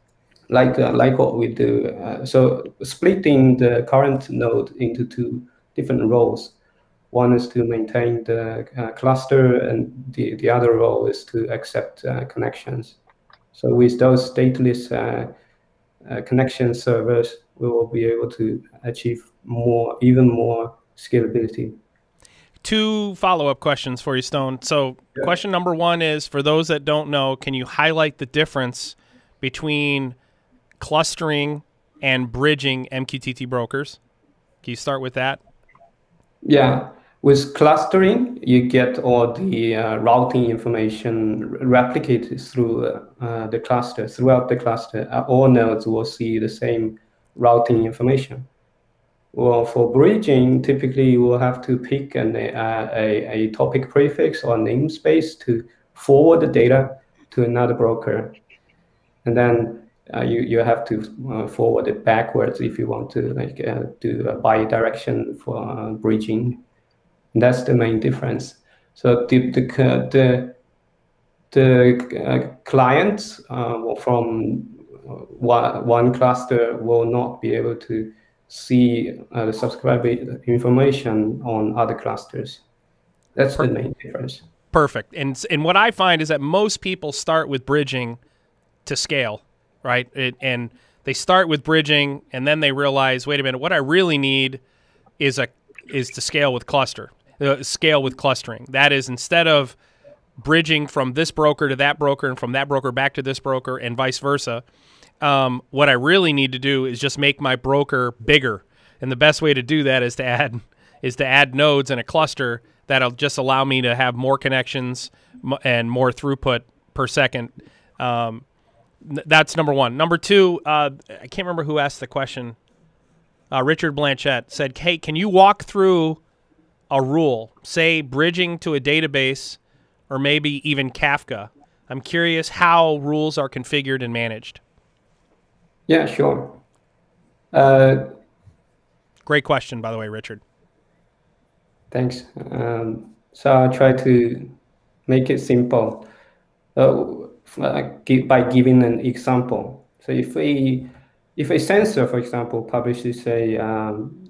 like uh, like what we do. Uh, so splitting the current node into two different roles. One is to maintain the cluster, and the, the other role is to accept connections. So with those stateless uh, connection servers, we will be able to achieve more, even more scalability two follow up questions for you, Stone. So, yeah. question number one is for those that don't know, can you highlight the difference between clustering and bridging MQTT brokers? Can you start with that? Yeah. With clustering, you get all the uh, routing information replicated through uh, the cluster, throughout the cluster. Uh, all nodes will see the same routing information. Well, for bridging, typically you will have to pick an, uh, a, a topic prefix or namespace to forward the data to another broker. And then uh, you, you have to uh, forward it backwards if you want to like uh, do a bi-direction for uh, bridging. And that's the main difference. So the, the, the, the clients from one, one cluster will not be able to see uh, the subscriber information on other clusters. That's Perfect. the main difference. Perfect. And and what I find is that most people start with bridging to scale, right? It, and they start with bridging, and then they realize, wait a minute, what I really need is a is to scale with cluster, uh, scale with clustering. That is instead of bridging from this broker to that broker and from that broker back to this broker and vice versa um, what I really need to do is just make my broker bigger, and the best way to do that is to add is to add nodes in a cluster that'll just allow me to have more connections and more throughput per second. Um, that's number one. Number two, uh, I can't remember who asked the question. Uh, Richard Blanchette said, "Hey, can you walk through a rule, say bridging to a database, or maybe even Kafka?" I'm curious how rules are configured and managed. Yeah, sure. Uh, Great question, by the way, Richard. Thanks. Um, so I'll try to make it simple uh, by giving an example. So if we, if a sensor, for example, publishes a, um,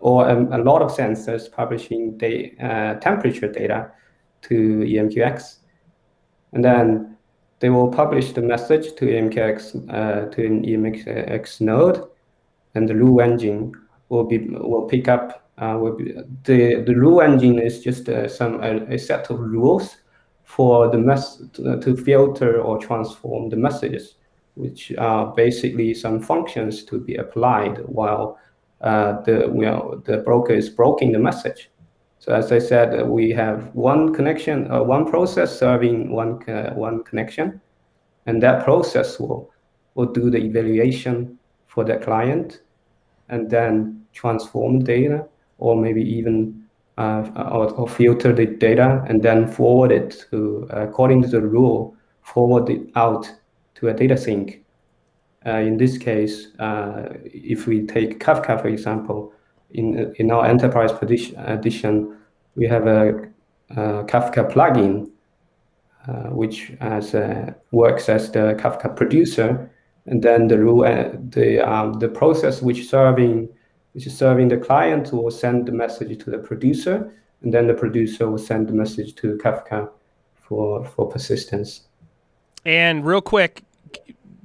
or a, a, lot of sensors publishing the uh, temperature data to EMQX, and then they will publish the message to EMQX uh, to an EMQX node, and the rule engine will be will pick up. Uh, will be, the the rule engine is just uh, some a, a, set of rules for the mess to, filter or transform the messages, which are basically some functions to be applied while uh, the know, the broker is broking the message. So as I said, uh, we have one connection, uh, one process serving one uh, one connection, and that process will will do the evaluation for the client, and then transform data, or maybe even uh, or, or, filter the data and then forward it to according to the rule, forward it out to a data sink. Uh, in this case, uh, if we take Kafka, for example, in in our enterprise edition, we have a, a Kafka plugin, uh, which as uh, works as the Kafka producer, and then the rule uh, the um, the process which serving which is serving the client will send the message to the producer, and then the producer will send the message to Kafka for for persistence. And real quick,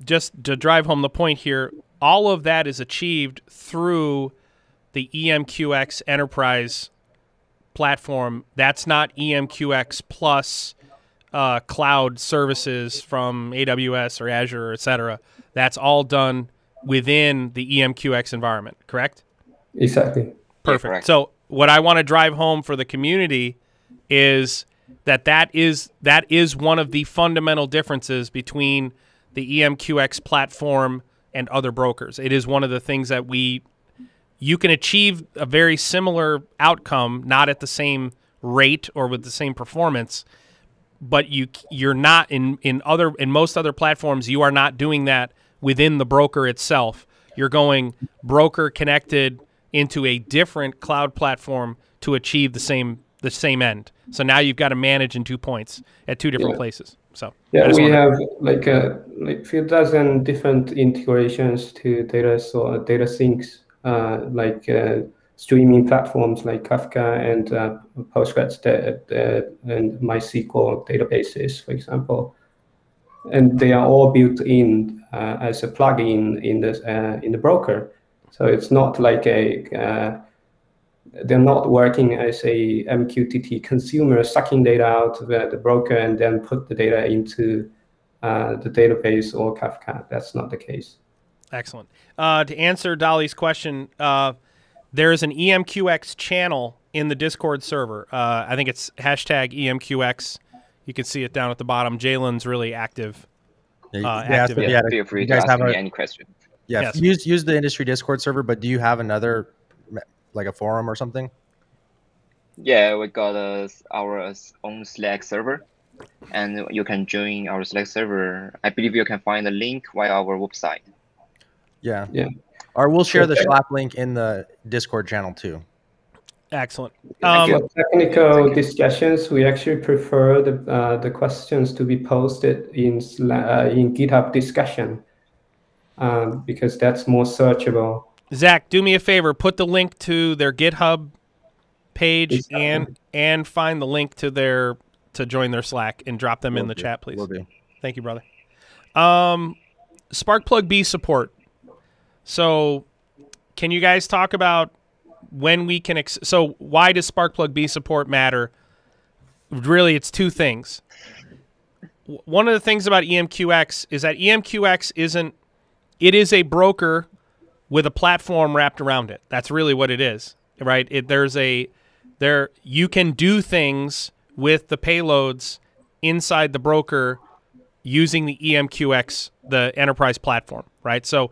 just to drive home the point here, all of that is achieved through the EMQX enterprise platform. That's not EMQX plus uh, cloud services from AWS or Azure, et cetera. That's all done within the EMQX environment, correct? Exactly. Perfect. Yeah, correct. So, what I want to drive home for the community is that that is that is one of the fundamental differences between the EMQX platform and other brokers. It is one of the things that we you can achieve a very similar outcome, not at the same rate or with the same performance, but you you're not in in other in most other platforms you are not doing that within the broker itself. You're going broker connected into a different cloud platform to achieve the same the same end. So now you've got to manage in two points at two different yeah. places. So yeah, we have like a like few dozen different integrations to data so data sinks, uh, like uh, streaming platforms like Kafka and uh, Postgres and MySQL databases, for example, and they are all built in uh, as a plugin in the uh, in the broker. So it's not like a uh, they're not working as a MQTT consumer sucking data out of the broker and then put the data into uh, the database or Kafka. That's not the case. Excellent. Uh, to answer Dolly's question, uh, there is an EMQX channel in the Discord server. Uh, I think it's hashtag EMQX. You can see it down at the bottom. Jalen's really active. Yeah, uh, active. Yeah, feel free to ask me a, any question. Yeah, yes. use use the industry Discord server. But do you have another like a forum or something? Yeah, we got a, our own Slack server, and you can join our Slack server. I believe you can find the link via our website. Yeah, yeah. Or we'll share the Slack link in the Discord channel too. Excellent. Um, For technical discussions, we actually prefer the uh, the questions to be posted in uh, in GitHub discussion um, because that's more searchable Zach, do me a favor. Put the link to their GitHub page and and find the link to their to join their Slack and drop them Will in the do. chat, please. Will do. Thank you, brother. Um, Sparkplug B support. So, can you guys talk about when we can? so, why does Sparkplug B support matter? Really, it's two things. One of the things about EMQX is that EMQX isn't. It is a broker with a platform wrapped around it. That's really what it is, right? It, there's a there you can do things with the payloads inside the broker using the EMQX, the enterprise platform, right? So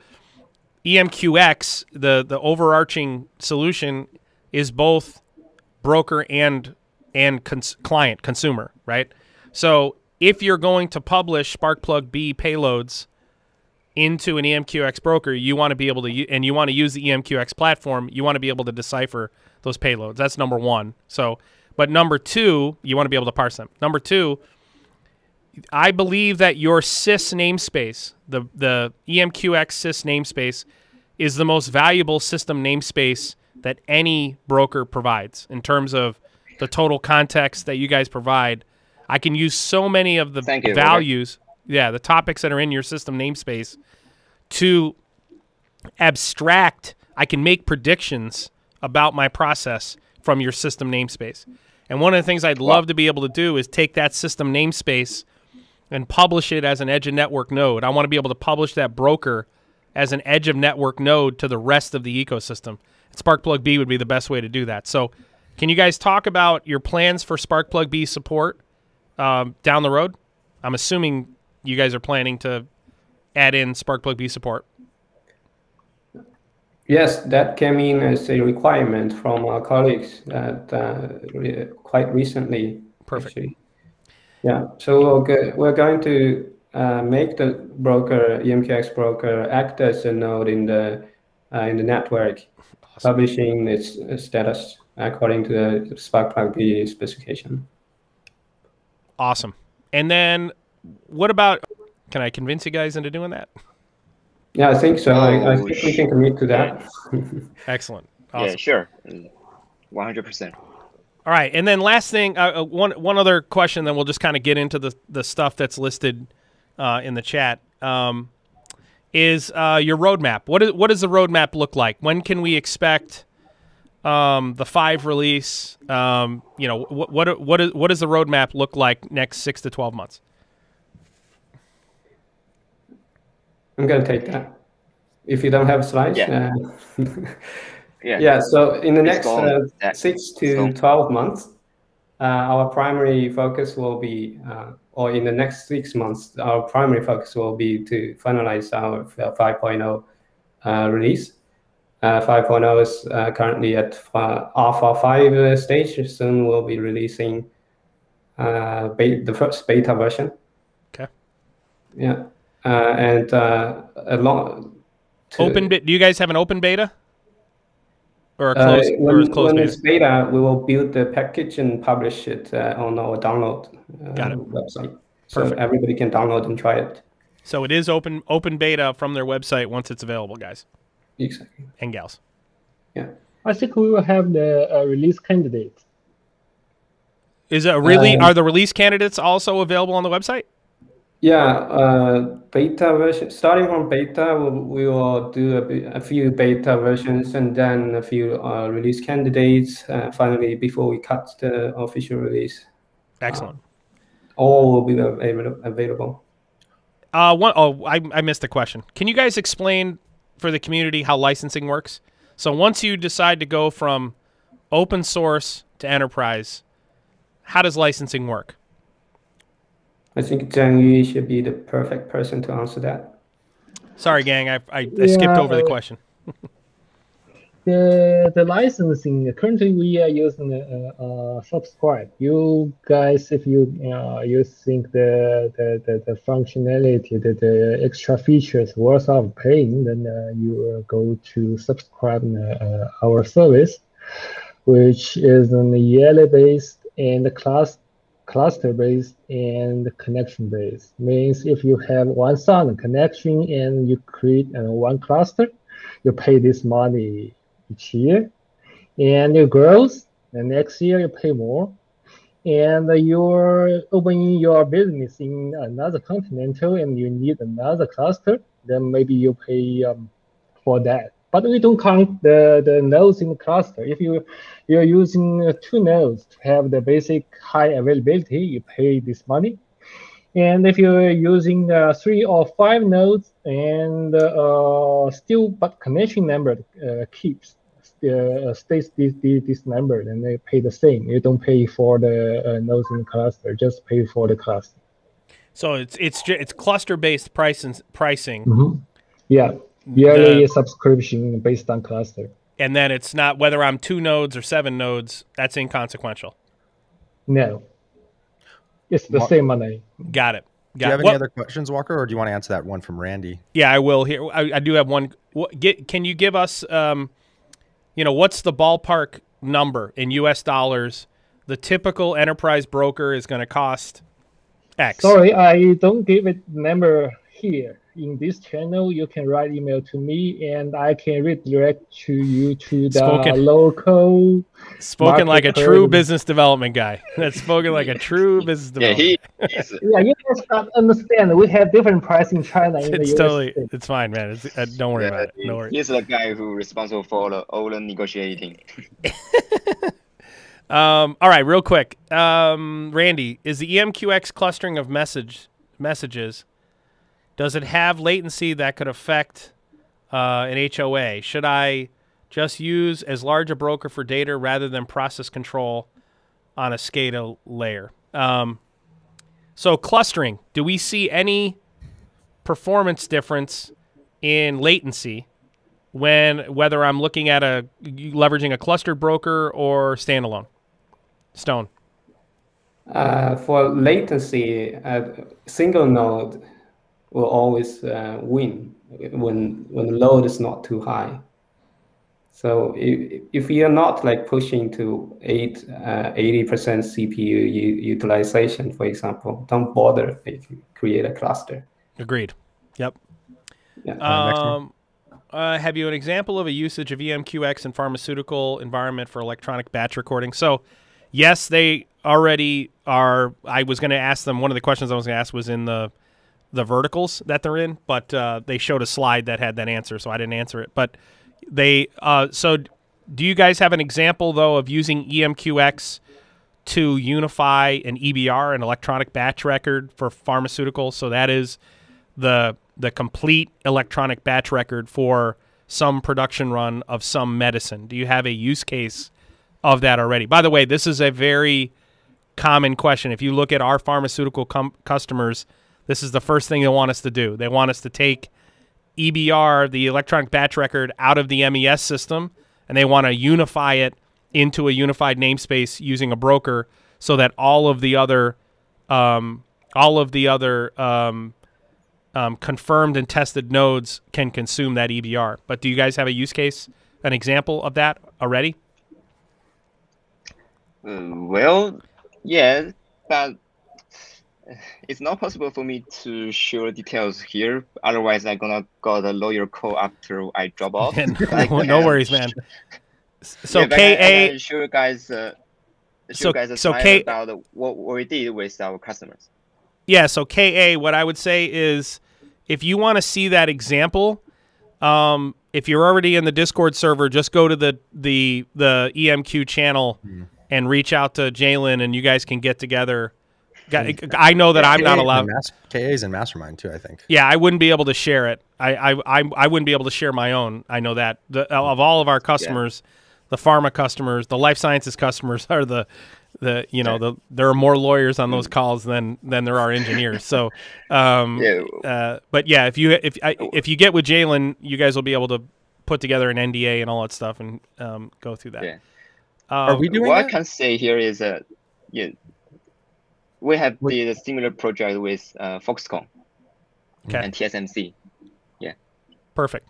EMQX, the the overarching solution is both broker and and cons client consumer, right? So if you're going to publish Sparkplug B payloads into an EMQX broker, you want to be able to, and you want to use the EMQX platform, you want to be able to decipher those payloads. That's number one. So, but number two, you want to be able to parse them. Number two, I believe that your sys namespace, the the EMQX sys namespace, is the most valuable system namespace that any broker provides in terms of the total context that you guys provide. I can use so many of the values yeah, the topics that are in your system namespace to abstract. I can make predictions about my process from your system namespace. And one of the things I'd love to be able to do is take that system namespace and publish it as an edge of network node. I want to be able to publish that broker as an edge of network node to the rest of the ecosystem. Sparkplug B would be the best way to do that. So, can you guys talk about your plans for Sparkplug B support um, down the road? I'm assuming you guys are planning to add in Sparkplug B support. Yes, that came in as a requirement from our colleagues that uh, quite recently. Perfect. Actually. Yeah, so we're going to uh, make the broker EMQX broker act as a node in the uh, in the network, awesome. publishing its status according to the Sparkplug B specification. Awesome. And then what about? Can I convince you guys into doing that? Yeah, I think so. Oh, I, I, think we can commit to that. Excellent. Awesome. Yeah, sure. One hundred percent. All right, and then last thing, uh, uh one one other question, then we'll just kind of get into the the stuff that's listed uh, in the chat. Um, is uh, your roadmap? What is what does the roadmap look like? When can we expect um, the five release? Um, you know, what what what is what does the roadmap look like next six to twelve months? I'm going to take that. If you don't have slides. Yeah. Uh, yeah. yeah. So in the next uh, six to so. 12 months, uh, our primary focus will be, uh, or in the next six months, our primary focus will be to finalize our uh, 5.0 release. 5.0 is currently at alpha 5 stage. Soon we'll be releasing the first beta version. Okay. Yeah. And along open. Do you guys have an open beta? Or a closed, uh, when, or a closed when beta? it's beta, we will build the package and publish it uh, on our download uh, Got it. website, so Perfect. everybody can download and try it. So it is open open beta from their website once it's available, guys Exactly. and gals. Yeah. I think we will have the uh, release candidates. Is it really? Um, are the release candidates also available on the website? Yeah, uh, beta version. Starting from beta, we, we will do a, a few beta versions and then a few uh, release candidates. Uh, finally, before we cut the official release, Excellent. all will be available. available. Uh, one, oh, I, I missed a question. Can you guys explain for the community how licensing works? So once you decide to go from open source to enterprise, how does licensing work? I think Zhang Yu should be the perfect person to answer that. Sorry, gang, I, I, I skipped Yeah, over the uh, question. The the licensing currently we are using uh, uh, subscribe. You guys, if you uh, you think the the, the, the functionality, the, the extra features worth of paying, then uh, you uh, go to subscribe uh, our service, which is on the yearly based and class cluster based and connection based. Means if you have one sound connection and you create uh, one cluster, you pay this money each year, and it grows. And next year you pay more, and you're opening your business in another continental, and you need another cluster. Then maybe you pay um, for that. But we don't count the, the nodes in the cluster. If you you're using uh, two nodes to have the basic high availability, you pay this money. And if you're using uh, three or five nodes and uh, still, but connection number uh, keeps uh, stays this, this this number, then they pay the same. You don't pay for the uh, nodes in the cluster, just pay for the cluster. So it's it's it's cluster based pricing pricing, Mm-hmm. Yeah, yearly subscription based on cluster. and then it's not whether I'm two nodes or seven nodes. That's inconsequential. No, it's the What- same money. Got it. Do you have it. any What- other questions, Walker, or do you want to answer that one from Randy? Yeah, I will. Here, I, I do have one. What, get, can you give us, um, you know, what's the ballpark number in U.S. dollars? The typical enterprise broker is going to cost X. Sorry, I don't give it number here. In this channel, you can write email to me, and I can redirect to you to the Spoken. local. spoken like a true business development guy. That's spoken like a true business Yeah, development. he, Yeah, you guys got understand. We have different price in China. In it's totally, States. it's fine, man. It's, uh, don't worry yeah, about it. he- No worries. he's the guy who responsible for the, all the negotiating. Um, all right, real quick. Um, Randy, is the EMQX clustering of message messages? Does it have latency that could affect uh, an HOA? Should I just use as large a broker for data rather than process control on a SCADA layer? Um, so clustering, do we see any performance difference in latency when whether I'm looking at a leveraging a clustered broker or standalone? Stone. Uh, for latency, a single node will always uh, win when when the load is not too high. So if, if you're not like pushing to eight, uh, 80% CPU u- utilization, for example, don't bother if you create a cluster. Agreed. Yep. Yeah. Um, uh, have you an example of a usage of EMQX in pharmaceutical environment for electronic batch recording? So, yes, they already are. I was going to ask them. One of the questions I was going to ask was in the the verticals that they're in, but uh, they showed a slide that had that answer, so I didn't answer it. But they. Uh, so, do you guys have an example though of using EMQX to unify an EBR, an electronic batch record for pharmaceuticals? So that is the the complete electronic batch record for some production run of some medicine. Do you have a use case of that already? By the way, this is a very common question. If you look at our pharmaceutical customers, this is the first thing they want us to do. They want us to take EBR, the electronic batch record, out of the MES system, and they want to unify it into a unified namespace using a broker, so that all of the other, um, all of the other um, um, confirmed and tested nodes can consume that EBR. But do you guys have a use case, an example of that already? Uh, well, yeah, but it's not possible for me to share details here. Otherwise, I'm gonna got a lawyer call after I drop off. no, no worries, man. So yeah, I- I KA, can show you guys, uh, show So- you guys a so slide K- about what, what we did with our customers. yeah. So KA, what I would say is, if you want to see that example, um, if you're already in the Discord server, just go to the the the EMQ channel and reach out to Jalen, and you guys can get together. Got- I know that I'm not KA 's in allowed. Mas- KA's in Mastermind too, I think. Yeah, I wouldn't be able to share it. I I I, I wouldn't be able to share my own. I know that the, of all of our customers, the pharma customers, the life sciences customers are the the you know the there are more lawyers on those calls than than there are engineers. So, um, Yeah. uh, but yeah, if you if I, if you get with Jalen, you guys will be able to put together an NDA and all that stuff and um, go through that. Yeah. Are Um, we doing what I can say here is that yeah, we have Wait. did a similar project with uh, Foxconn Okay. and TSMC. Yeah. Perfect.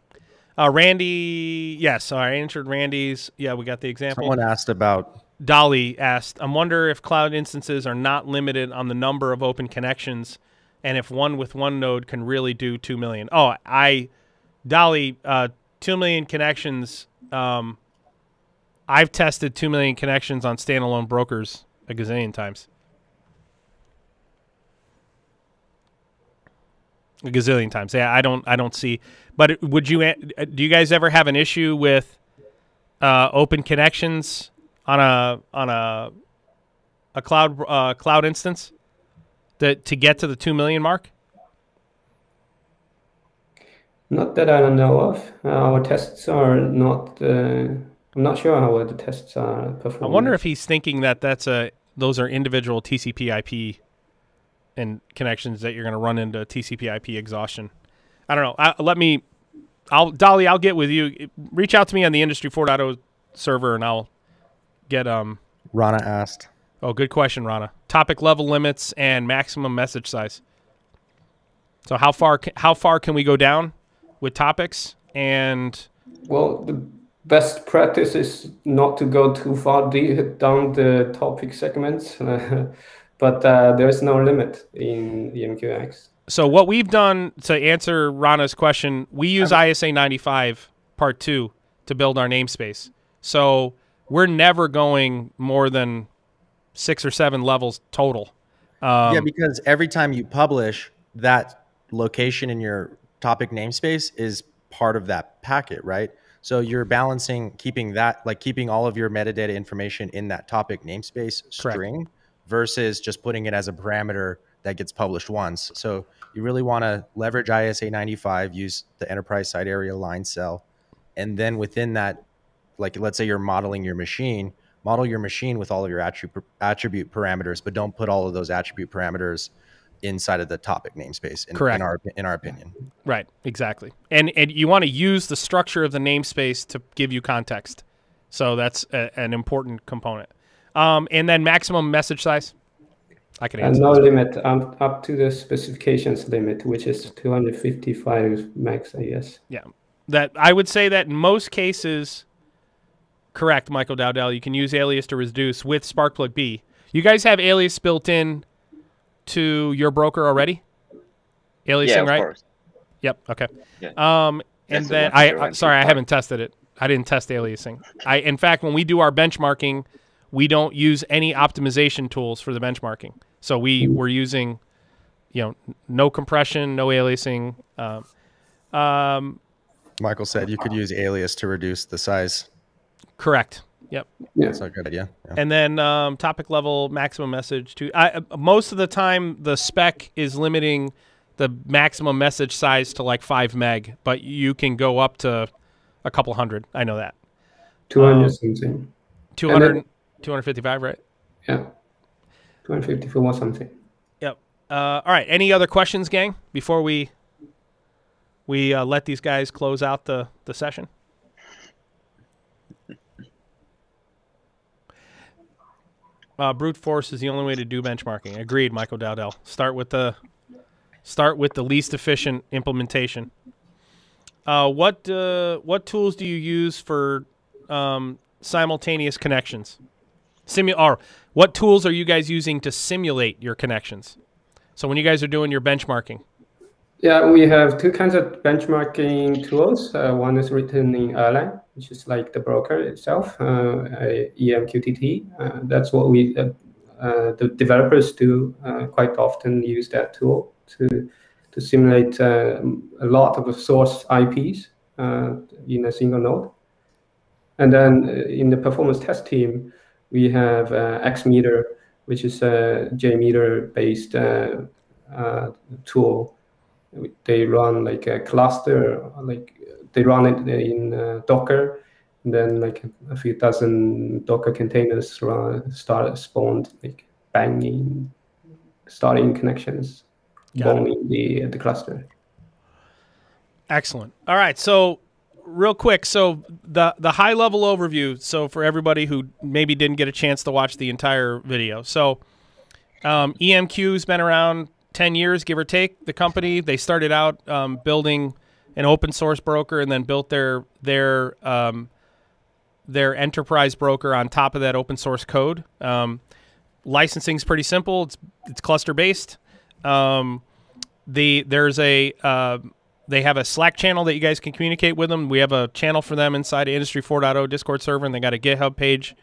Uh, Randy, yes, I answered Randy's. Yeah, we got the example. Someone asked about Dolly asked, I wonder if cloud instances are not limited on the number of open connections and if one with one node can really do 2 million. Oh, I, Dolly, uh, 2 million connections. Um, I've tested 2 million connections on standalone brokers a gazillion times. A gazillion times. Yeah, I don't, I don't see. But would you, uh, do you guys ever have an issue with uh, open connections on a on a a cloud uh, cloud instance that to get to the two million mark? Not that I don't know of. Uh, our tests are not. Uh, I'm not sure how the tests are performing. I wonder if he's thinking that that's a those are individual TCP/IP and connections that you're going to run into TCP/IP exhaustion. I don't know. I, let me. I'll Dolly. I'll get with you. Reach out to me on the Industry 4.0 server, and I'll get um. Rana asked. Oh, good question, Rana. Topic level limits and maximum message size. So how far how far can we go down with topics and Well, the best practice is not to go too far deep down the topic segments, but uh, there is no limit in EMQX. so what we've done to answer Rana's question, we use ISA 95 part 2 to build our namespace. So we're never going more than 6 or 7 levels total. Um, yeah, because every time you publish, that location in your topic namespace is part of that packet, right? So you're balancing keeping that, like keeping all of your metadata information in that topic namespace Correct. Versus just putting it as a parameter that gets published once. So you really want to leverage ISA 95, use the enterprise side area line cell, and then within that, like let's say you're modeling your machine, model your machine with all of your attribute attribute parameters, but don't put all of those attribute parameters inside of the topic namespace. In, Correct. In our in our opinion. Right, exactly. And and you want to use the structure of the namespace to give you context. So that's a, an important component. Um, and then maximum message size. I can And answer. no this. limit um, up to the specifications limit, which is 255 max, I guess. Yeah, that I would say that in most cases, correct, Michael Dowdell. You can use Alias to reduce with Sparkplug B. You guys have Alias built in to your broker already. Aliasing, yeah, of right? course. Yep. Okay. Yeah. Um, and That's then I, I sorry, I haven't tested it. I didn't test aliasing. I, in fact, when we do our benchmarking, we don't use any optimization tools for the benchmarking. So we we're using, you know, no compression, no aliasing. Um, um, Michael said you could use alias to reduce the size. correct. Yep. Yeah. That's a good idea. Yeah. And then um, topic level maximum message to I, uh, most of the time the spec is limiting the maximum message size to like five meg, but you can go up to a couple hundred. I know that. 200 Um, something. 200, then- 255, right? Yeah. 254 or something. Yep. Uh, all right. Any other questions, gang? Before we we uh, let these guys close out the the session. Uh, brute force is the only way to do benchmarking. Agreed, Michael Dowdell. Start with the start with the least efficient implementation. Uh, what uh, what tools do you use for um, simultaneous connections? Simu- or what tools are you guys using to simulate your connections? So when you guys are doing your benchmarking. Yeah, we have two kinds of benchmarking tools. Uh, one is written in Erlang, which is like the broker itself, uh, EMQTT. Uh, that's what we, uh, uh, the developers do uh, quite often use that tool to to simulate a lot of source IPs in a single node. And then in the performance test team, we have uh, XMeter, which is a JMeter based uh, uh, tool. They run like a cluster, like they run it in uh, Docker, and then like a few dozen Docker containers run, start spawned like banging, starting connections, bombing the the cluster. Excellent. All right, so real quick, so the the high level overview. So for everybody who maybe didn't get a chance to watch the entire video, so um, EMQ's been around ten years, give or take. The company they started out um, building an open source broker and then built their their um, their enterprise broker on top of that open source code. Um, licensing is pretty simple. It's it's cluster based. Um, the there's a uh, they have a Slack channel that you guys can communicate with them. We have a channel for them inside of Industry 4.0 Discord server, and they got a GitHub page.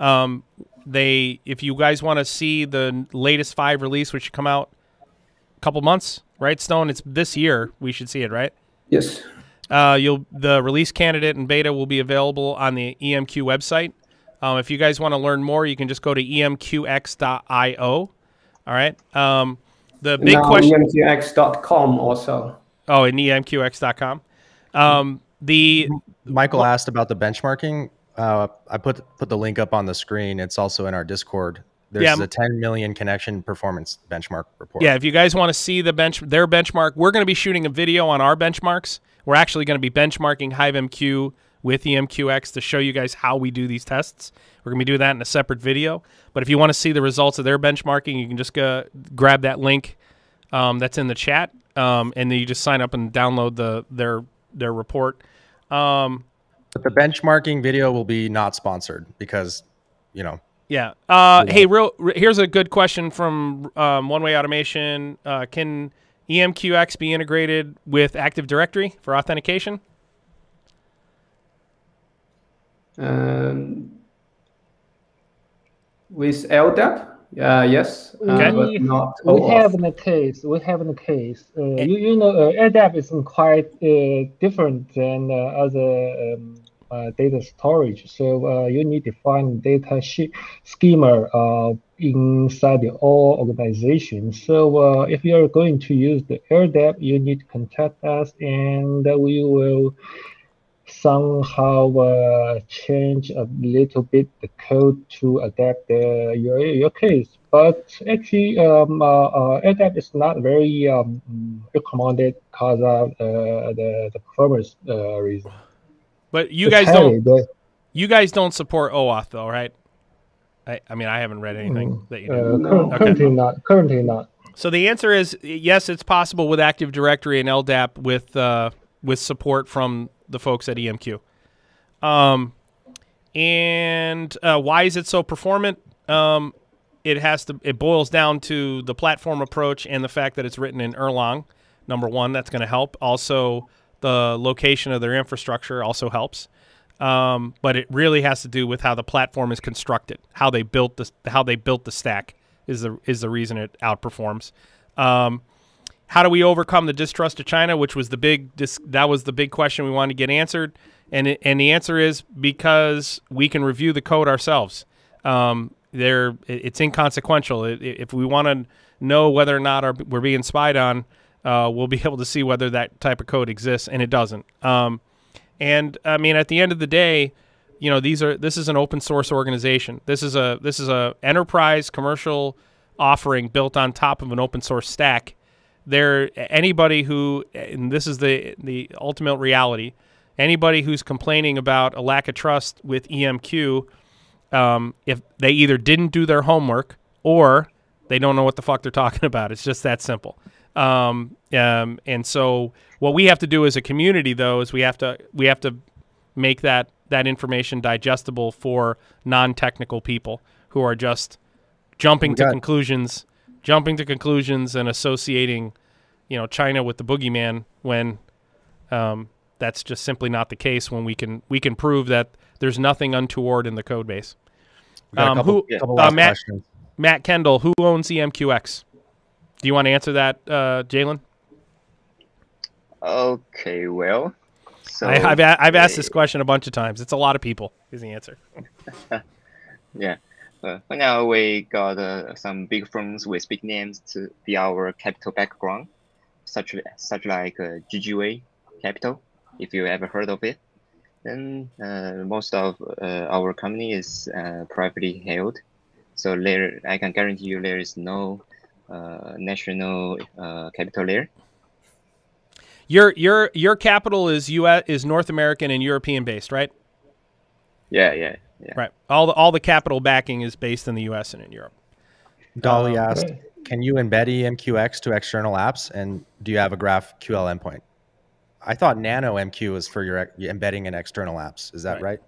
Um, they, if you guys want to see the latest five release, which should come out a couple months, right, Stone? It's this year. We should see it, right? Yes. Uh, you'll the release candidate and beta will be available on the EMQ website. Um, if you guys want to learn more, you can just go to emqx.io. All right. Um, the big now question. emqx.com also. Oh, in emqx.com. Um, the Michael asked about the benchmarking. Uh, I put put the link up on the screen. It's also in our Discord. There's Yeah. a 10 million connection performance benchmark report. yeah, if you guys want to see the bench their benchmark, we're going to be shooting a video on our benchmarks. We're actually going to be benchmarking HiveMQ with EMQX to show you guys how we do these tests. We're going to be doing that in a separate video. But if you want to see the results of their benchmarking, you can just go grab that link um, that's in the chat, um, and then you just sign up and download the their their report. Um, But the benchmarking video will be not sponsored because, you know, Yeah. Uh, hey, real. Here's a good question from um, One Way Automation. Uh, can EMQX be integrated with Active Directory for authentication? Um, with LDAP, uh, yes, uh, Okay. but not we have in a case. We have in a case. Uh, you, you know, uh, LDAP is quite uh, different than uh, other um, uh, data storage. So uh, you need to find data she- schema uh, inside the all organization. So uh, if you are going to use the LDAP, you need to contact us, and we will somehow uh, change a little bit the code to adapt the, your your case. But actually, um, uh, uh, LDAP is not very um, recommended because of uh, the the performance uh, reason. But you It's guys heavy, don't. but, You guys don't support OAuth though, right? I, I mean, I haven't read anything that you do. uh, No. cur- Okay. currently not. Currently not. So the answer is yes, it's possible with Active Directory and LDAP with uh, with support from the folks at EMQ. Um, and uh, why is it so performant? Um, it has to. It boils down to the platform approach and the fact that it's written in Erlang. Number one, that's going to help. Also, the location of their infrastructure also helps. Um, but it really has to do with how the platform is constructed, how they built the how they built the stack is the is the reason it outperforms. Um, how do we overcome the distrust of China, which was the big that was the big question we wanted to get answered, and and the answer is because we can review the code ourselves. Um, there, it- it's inconsequential. It- if we want to know whether or not our, we're being spied on, uh, we'll be able to see whether that type of code exists, and it doesn't. Um, and I mean, at the end of the day, you know, these are this is an open source organization. This is a this is a enterprise commercial offering built on top of an open source stack. There, anybody who, and this is the the ultimate reality, anybody who's complaining about a lack of trust with EMQ, um, if they either didn't do their homework or they don't know what the fuck they're talking about. It's just that simple. Um, um, and so what we have to do as a community, though, is we have to we have to make that that information digestible for non-technical people who are just jumping We to conclusions, jumping to conclusions, and associating, you know, China with the boogeyman when um, that's just simply not the case. When we can we can prove that there's nothing untoward in the code base. We got a Um, couple, who- couple uh, Matt- questions. Matt Kendall, who owns EMQX? Do you want to answer that, uh, Jalen? Okay, well, so I, I've a- I've asked this question a bunch of times. It's a lot of people. Is the answer? Yeah. Uh, now, we got uh, some big firms with big names to be our capital background, such such like uh, GGV Capital, if you ever heard of it. Then uh, most of uh, our company is uh, privately held, so there I can guarantee you there is no uh, national uh, capital there. Your your your capital is U.S. is North American and European based, right? Yeah, yeah, yeah. Right. All the all the capital backing is based in the U.S. and in Europe. Dolly Um, asked, "Can you embed EMQX to external apps, and do you have a GraphQL endpoint?" I thought NanoMQ was for your embedding in external apps. Is that right?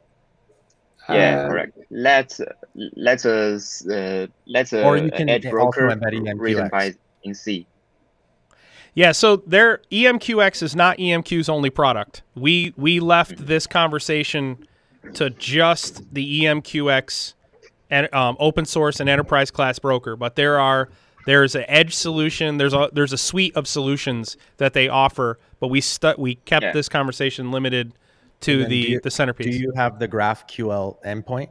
Yeah, Uh, correct. Let's let's uh, let's uh, Or you can edge also broker embed EMQX. written by in C. Yeah, so their EMQX is not EMQ's only product. We we left this conversation to just the EMQX and um, open source and enterprise class broker, but there are there's an edge solution. There's a there's a suite of solutions that they offer, but we stu- we kept Yeah. this conversation limited to the you- the centerpiece. Do you have the GraphQL endpoint?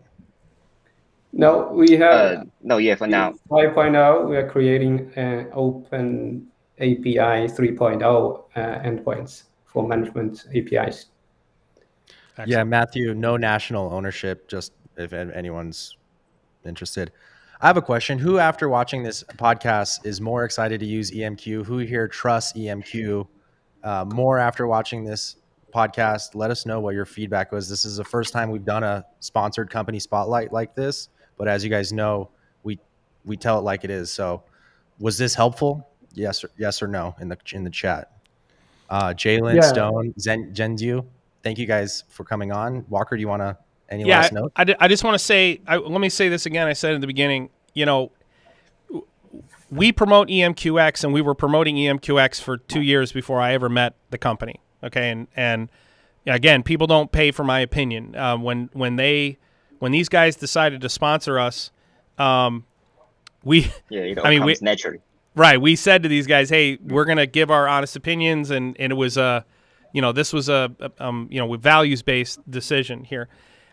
No, we have Uh, no, yeah, for now. 5.0. We are creating an open API 3.0 uh, endpoints for management APIs. Yeah, Matthew, no national ownership, just if anyone's interested. I have a question. Who, after watching this podcast, is more excited to use EMQ? Who here trusts EMQ uh, more after watching this podcast? Let us know what your feedback was. This is the first time we've done a sponsored company spotlight like this, but as you guys know, we we tell it like it is. So, was this helpful? Yes, or, yes or no in the in the chat. Uh, Jalen Yeah. Stone, Zen, Genzu, thank you guys for coming on. Walker, do you want to any yeah, last I, note? I, di- I just want to say, I, let me say this again. I said at the beginning, you know, we promote EMQX, and we were promoting EMQX for two years before I ever met the company. Okay, and and again, people don't pay for my opinion. Um, when when they when these guys decided to sponsor us, um, we Yeah, it all I mean, we- naturally. Right. We said to these guys, "Hey, we're gonna give our honest opinions," and, and it was a, you know, this was a, a, um, you know, values based decision here.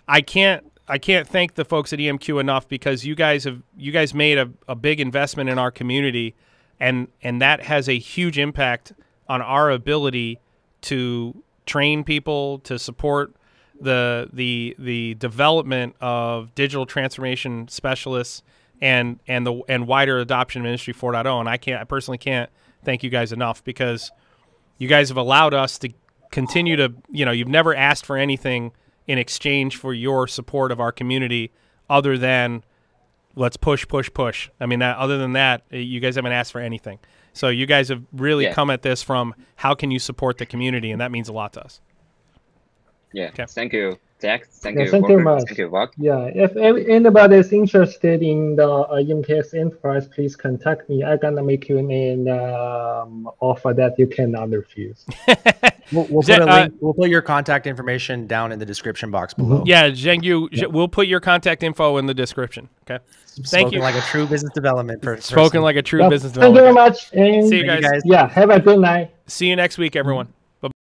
I can't I can't thank the folks at EMQ enough because you guys have you guys made a, a big investment in our community, and and that has a huge impact on our ability to train people to support the the the development of digital transformation specialists and and the and wider adoption of Industry 4.0. And I can't I personally can't thank you guys enough because you guys have allowed us to continue to you know you've never asked for anything in exchange for your support of our community other than let's push push push i mean that other than that eh, you guys haven't asked for anything so you guys have really Yeah. come at this from how can you support the community and that means a lot to us Yeah. Okay. Thank you, Jack. Thank Yeah, you, thank you much. Thank you, Walk. Yeah, if anybody is interested in the uh, EMQX Enterprise, please contact me. I'm gonna make you an um, offer that you cannot refuse. We'll, we'll, Is put a uh, link, we'll put your contact information down in the description box Mm-hmm. below. yeah Zhengyu, Zhe- we'll put your contact info in the description okay thank Spoken you like a true business development person. spoken like a true Yeah, business Thank you very much, and see you guys you guys. yeah, have a good night. see you next week everyone